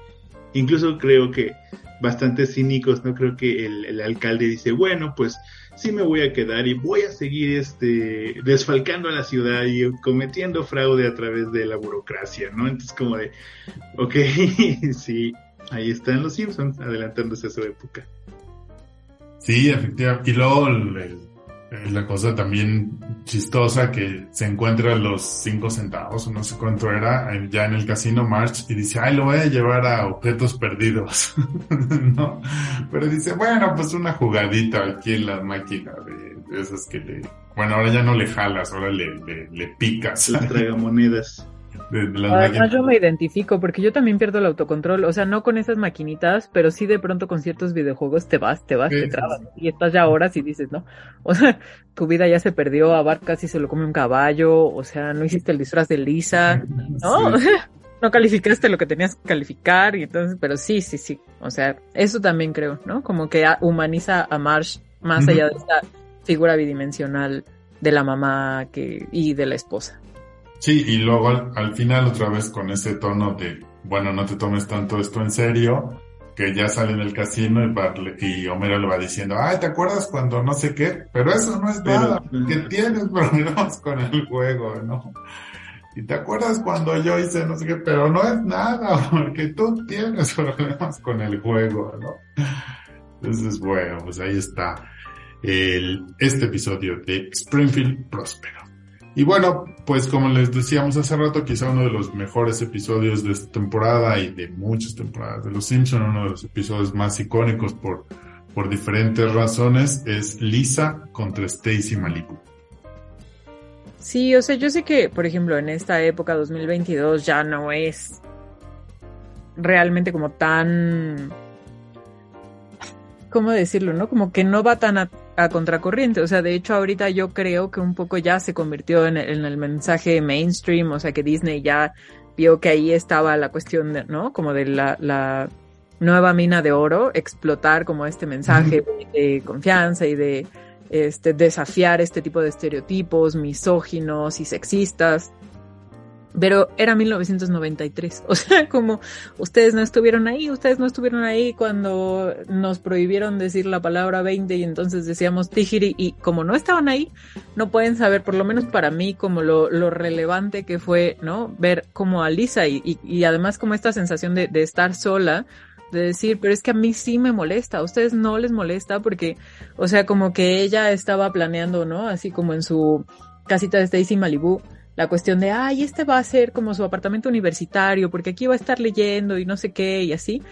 Incluso creo que bastante cínicos, ¿no? Creo que el, alcalde dice, bueno, pues sí me voy a quedar y voy a seguir este desfalcando a la ciudad y cometiendo fraude a través de la burocracia, ¿no? Entonces como de, ok, *laughs* sí, ahí están los Simpsons adelantándose a su época. Sí, efectivamente. Y luego el, la cosa también chistosa que se encuentra los cinco centavos no sé cuánto era ya en el casino March y dice ay lo voy a llevar a objetos perdidos *laughs* no pero dice bueno pues una jugadita aquí en la máquina de, esas que le bueno ahora ya no le jalas ahora le, le, le picas las tragamonedas Además yo me identifico porque yo también pierdo el autocontrol, o sea, no con esas maquinitas, pero sí de pronto con ciertos videojuegos te vas, te vas, te trabas y estás ya horas y dices, ¿no? O sea, *laughs* tu vida ya se perdió, a Bart casi se lo come un caballo, o sea, no hiciste el disfraz de Lisa, *laughs* ¿no? *laughs* no calificaste lo que tenías que calificar y entonces, pero sí, sí, sí, o sea, eso también creo, ¿no? Como que humaniza a Marsh más allá de esta figura bidimensional de la mamá que y de la esposa. Sí, y luego al, final otra vez con ese tono de, bueno, no te tomes tanto esto en serio, que ya sale en el casino y, y Homero le va diciendo, ay, ¿te acuerdas cuando no sé qué? Pero eso no es nada, que tienes *laughs* problemas con el juego, ¿no? Y te acuerdas cuando yo hice no sé qué, pero no es nada, *laughs* porque tú tienes problemas con el juego, ¿no? Entonces, bueno, pues ahí está el, este episodio de Springfield Próspero. Y bueno, pues como les decíamos hace rato, quizá uno de los mejores episodios de esta temporada y de muchas temporadas de Los Simpson, uno de los episodios más icónicos por, por diferentes razones, es Lisa contra Stacy Malibu. Sí, o sea, yo sé que, por ejemplo, en esta época 2022 ya no es realmente como tan ¿cómo decirlo, no? Como que no va tan a, contracorriente. O sea, de hecho, ahorita yo creo que un poco ya se convirtió en el, mensaje mainstream, o sea, que Disney ya vio que ahí estaba la cuestión, de, ¿no? Como de la, la nueva mina de oro, explotar como este mensaje de confianza y de este, desafiar este tipo de estereotipos misóginos y sexistas. Pero era 1993. *laughs* O sea, como ustedes no estuvieron ahí, ustedes no estuvieron ahí cuando nos prohibieron decir la palabra 20 y entonces decíamos Tijiri y como no estaban ahí, no pueden saber, por lo menos para mí, como lo, lo relevante que fue, ¿no? Ver como a Lisa y, y, además como esta sensación de, de estar sola, de decir, pero es que a mí sí me molesta, a ustedes no les molesta porque, o sea, como que ella estaba planeando, ¿no? Así como en su casita de Stacy Malibu, la cuestión de, ay, este va a ser como su apartamento universitario, porque aquí va a estar leyendo y no sé qué, y así.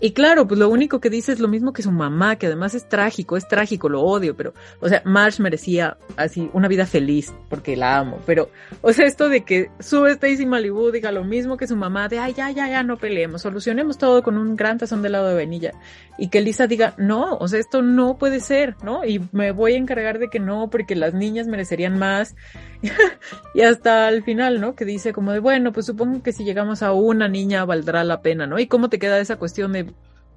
Y claro, pues lo único que dice es lo mismo que su mamá, que además es trágico, es trágico, lo odio, pero, o sea, Marsh merecía así una vida feliz, porque la amo, pero, o sea, esto de que sube Stacy Malibu diga lo mismo que su mamá, de, ay, ya, ya, ya, no peleemos, solucionemos todo con un gran tazón de helado de vainilla, y que Lisa diga, no, o sea, esto no puede ser, ¿no? Y me voy a encargar de que no, porque las niñas merecerían más, *laughs* y hasta el final, ¿no? Que dice como de, bueno, pues supongo que si llegamos a una niña valdrá la pena, ¿no? Y cómo te queda esa cuestión de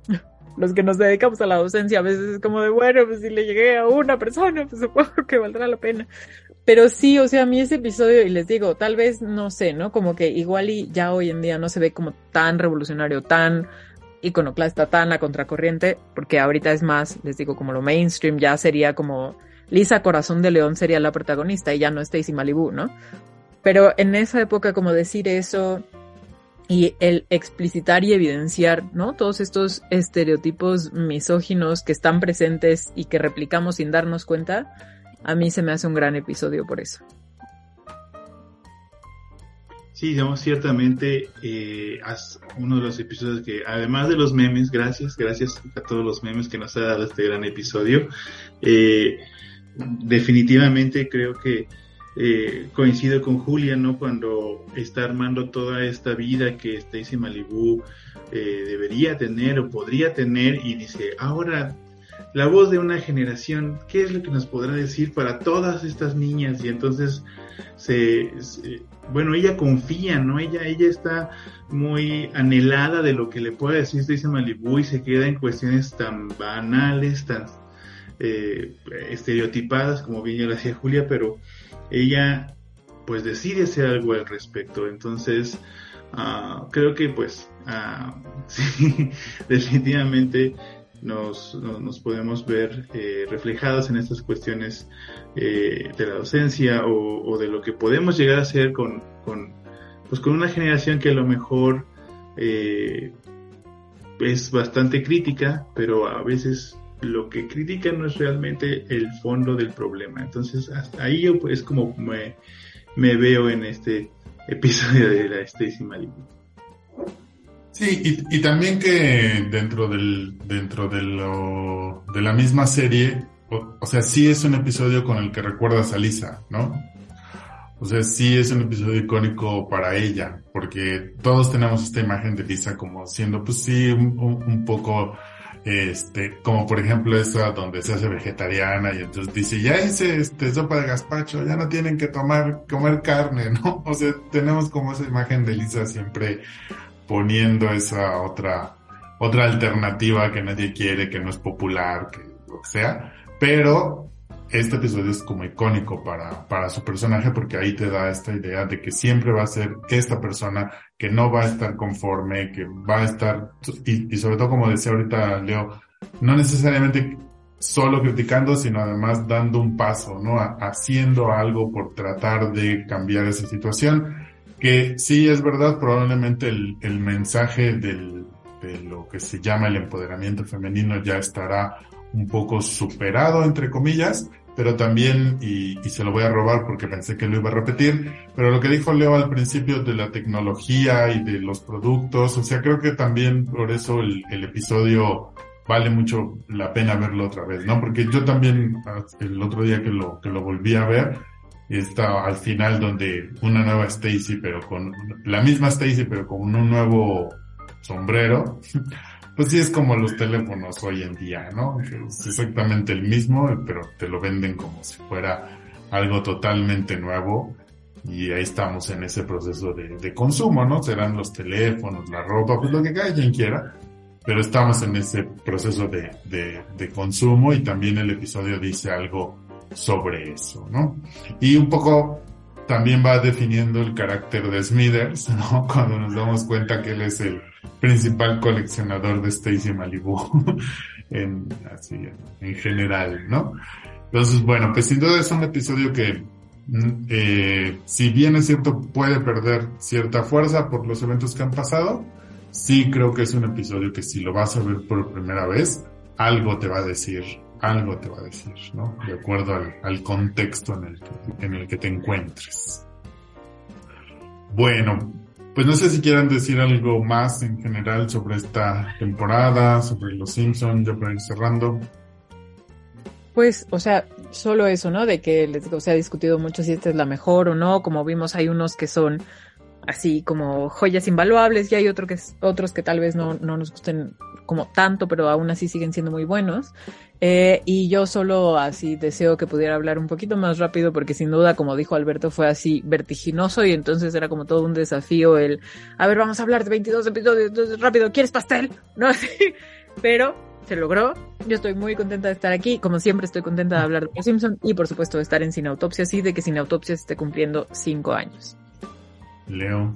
*laughs* los que nos dedicamos a la docencia a veces es como de, bueno, pues si le llegué a una persona, pues supongo que valdrá la pena. Pero sí, o sea, a mí ese episodio, y les digo, tal vez, no sé, ¿no? Como que igual y ya hoy en día no se ve como tan revolucionario, tan iconoclasta, tan a contracorriente, porque ahorita es más, les digo, como lo mainstream ya sería como Lisa Corazón de León sería la protagonista y ya no Stacy Malibu, ¿no? Pero en esa época como decir eso, y el explicitar y evidenciar, ¿no? Todos estos estereotipos misóginos que están presentes y que replicamos sin darnos cuenta, a mí se me hace un gran episodio por eso. Sí, digamos, ciertamente eh, uno de los episodios que, además de los memes, gracias, gracias a todos los memes que nos ha dado este gran episodio, eh, definitivamente creo que eh, coincido con Julia, ¿no? Cuando está armando toda esta vida que Stacy Malibu eh, debería tener o podría tener y dice, ahora la voz de una generación, ¿qué es lo que nos podrá decir para todas estas niñas? Y entonces se, bueno, ella confía, ¿no? Ella, ella está muy anhelada de lo que le puede decir Stacy Malibu y se queda en cuestiones tan banales, tan eh, estereotipadas, como bien ya lo hacía Julia, pero ella pues decide hacer algo al respecto. Entonces, uh, creo que pues uh, *laughs* sí, definitivamente nos, nos, podemos ver eh, reflejados en estas cuestiones eh, de la docencia o, de lo que podemos llegar a hacer con, con, pues con una generación que a lo mejor es bastante crítica, pero a veces lo que critican no es realmente el fondo del problema. Entonces, ahí yo pues como me, veo en este episodio de la Stacy Malibu. Sí, y, también que dentro del, dentro de lo, de la misma serie, o, sea, sí es un episodio con el que recuerdas a Lisa, ¿no? O sea, sí es un episodio icónico para ella, porque todos tenemos esta imagen de Lisa como siendo, pues sí, un poco este, como por ejemplo esa donde se hace vegetariana y entonces dice, ya hice este sopa de gazpacho, ya no tienen que tomar, comer carne, *laughs* ¿no? O sea, tenemos como esa imagen de Lisa siempre poniendo esa otra, otra alternativa que nadie quiere, que no es popular, que lo que sea, pero este episodio es como icónico para, para su personaje porque ahí te da esta idea de que siempre va a ser esta persona que no va a estar conforme, que va a estar, y, sobre todo como decía ahorita Leo, no necesariamente solo criticando, sino además dando un paso, ¿no? haciendo algo por tratar de cambiar esa situación. Que sí es verdad, probablemente el, el mensaje de lo que se llama el empoderamiento femenino ya estará un poco superado, entre comillas, pero también, y, y, se lo voy a robar porque pensé que lo iba a repetir, pero lo que dijo Leo al principio de la tecnología y de los productos, o sea, creo que también por eso el, el episodio vale mucho la pena verlo otra vez, ¿no? Porque yo también el otro día que lo, que lo volví a ver, está al final donde una nueva Stacy, pero con la misma Stacy, pero con un nuevo sombrero, pues sí es como los teléfonos hoy en día, ¿no? Es exactamente el mismo, pero te lo venden como si fuera algo totalmente nuevo. Y ahí estamos en ese proceso de, de consumo, ¿no? Serán los teléfonos, la ropa, pues lo que cada quien quiera. Pero estamos en ese proceso de, de, de consumo y también el episodio dice algo sobre eso, ¿no? Y un poco también va definiendo el carácter de Smithers, *laughs* ¿no? Cuando nos damos cuenta que él es el principal coleccionador de Stacy Malibu *laughs* en, en general, ¿no? Entonces, bueno, pues sin duda es un episodio que, mm, eh, si bien es cierto, puede perder cierta fuerza por los eventos que han pasado, sí creo que es un episodio que si lo vas a ver por primera vez, algo te va a decir, algo te va a decir, ¿no? De acuerdo al, al contexto en el, que, en el que te encuentres. Bueno, pues no sé si quieran decir algo más en general sobre esta temporada, sobre los Simpsons, ya para ir cerrando. Pues, o sea, solo eso, ¿no? De que se ha discutido mucho si esta es la mejor o no. Como vimos, hay unos que son así como joyas invaluables y hay otro que, otros que tal vez no, no nos gusten como tanto, pero aún así siguen siendo muy buenos. Eh, y yo solo así deseo que pudiera hablar un poquito más rápido porque sin duda, como dijo Alberto, fue así vertiginoso y entonces era como todo un desafío el, a ver, vamos a hablar de 22 episodios rápido, ¿quieres pastel? *laughs* ¿No? pero se logró. Yo estoy muy contenta de estar aquí. Como siempre, estoy contenta de hablar de Los Simpson y, por supuesto, de estar en Sin Autopsias y de que Sin Autopsias esté cumpliendo cinco años. Leo.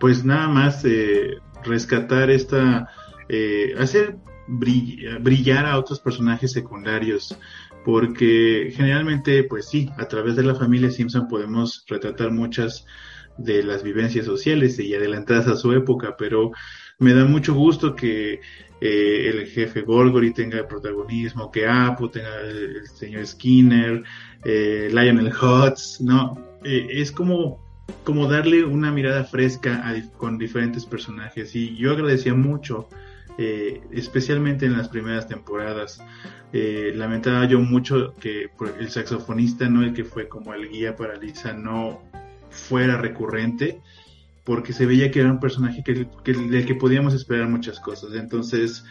Pues nada más eh, rescatar esta, eh, hacer brillar a otros personajes secundarios, porque generalmente, pues sí, a través de la familia Simpson podemos retratar muchas de las vivencias sociales y adelantadas a su época, pero me da mucho gusto que eh, el jefe Gorgory tenga protagonismo, que Apu tenga el, señor Skinner, eh, Lionel Hutz, ¿no? Eh, es como, como darle una mirada fresca a, con diferentes personajes y yo agradecía mucho eh, especialmente en las primeras temporadas. Eh, lamentaba yo mucho que el saxofonista, no el que fue como el guía para Lisa, no fuera recurrente, porque se veía que era un personaje que, del que podíamos esperar muchas cosas. Entonces,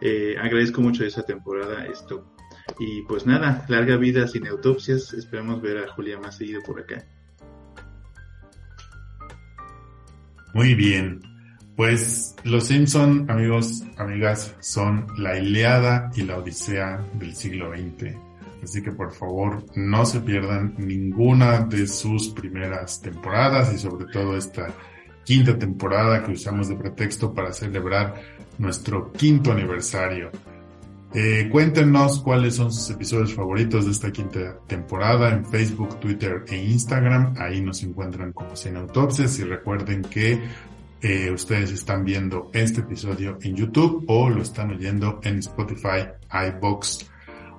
eh, agradezco mucho esa temporada esto. Y pues nada, larga vida sin autopsias. Esperamos ver a Julia más seguido por acá. Muy bien. Pues los Simpson, amigos, amigas, son la Iliada y la Odisea del siglo XX. Así que por favor no se pierdan ninguna de sus primeras temporadas y sobre todo esta quinta temporada que usamos de pretexto para celebrar nuestro quinto aniversario. Eh, cuéntenos cuáles son sus episodios favoritos de esta quinta temporada en Facebook, Twitter e Instagram. Ahí nos encuentran como Sin Autopsias y recuerden que eh, ustedes están viendo este episodio en YouTube o lo están oyendo en Spotify, iBox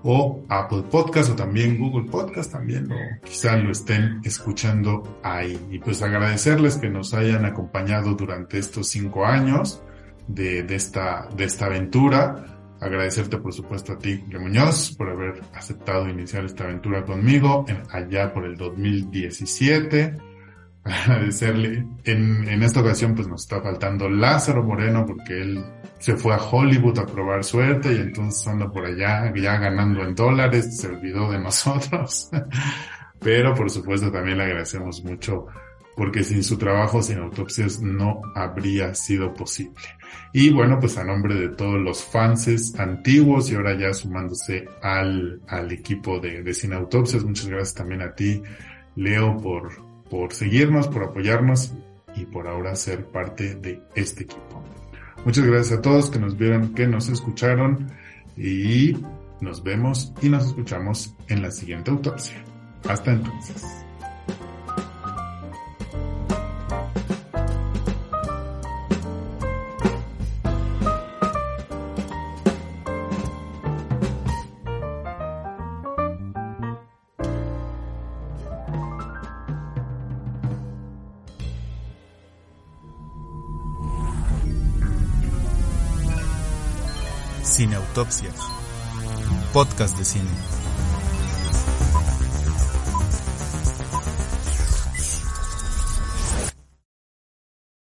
o Apple Podcast o también Google Podcast también quizá lo estén escuchando ahí. Y pues agradecerles que nos hayan acompañado durante estos cinco años de, de esta, de esta aventura. Agradecerte por supuesto a ti, Le Muñoz, por haber aceptado iniciar esta aventura conmigo en, allá por el 2017 agradecerle. En, en esta ocasión pues nos está faltando Lázaro Moreno porque él se fue a Hollywood a probar suerte y entonces anda por allá ya ganando en dólares, se olvidó de nosotros. *laughs* Pero por supuesto también le agradecemos mucho porque sin su trabajo, sin autopsias, no habría sido posible. Y bueno, pues a nombre de todos los fans antiguos y ahora ya sumándose al, al equipo de, de Sin Autopsias, muchas gracias también a ti, Leo, por, por seguirnos, por apoyarnos y por ahora ser parte de este equipo. Muchas gracias a todos que nos vieron, que nos escucharon y nos vemos y nos escuchamos en la siguiente autopsia. Hasta entonces. Podcast de cine.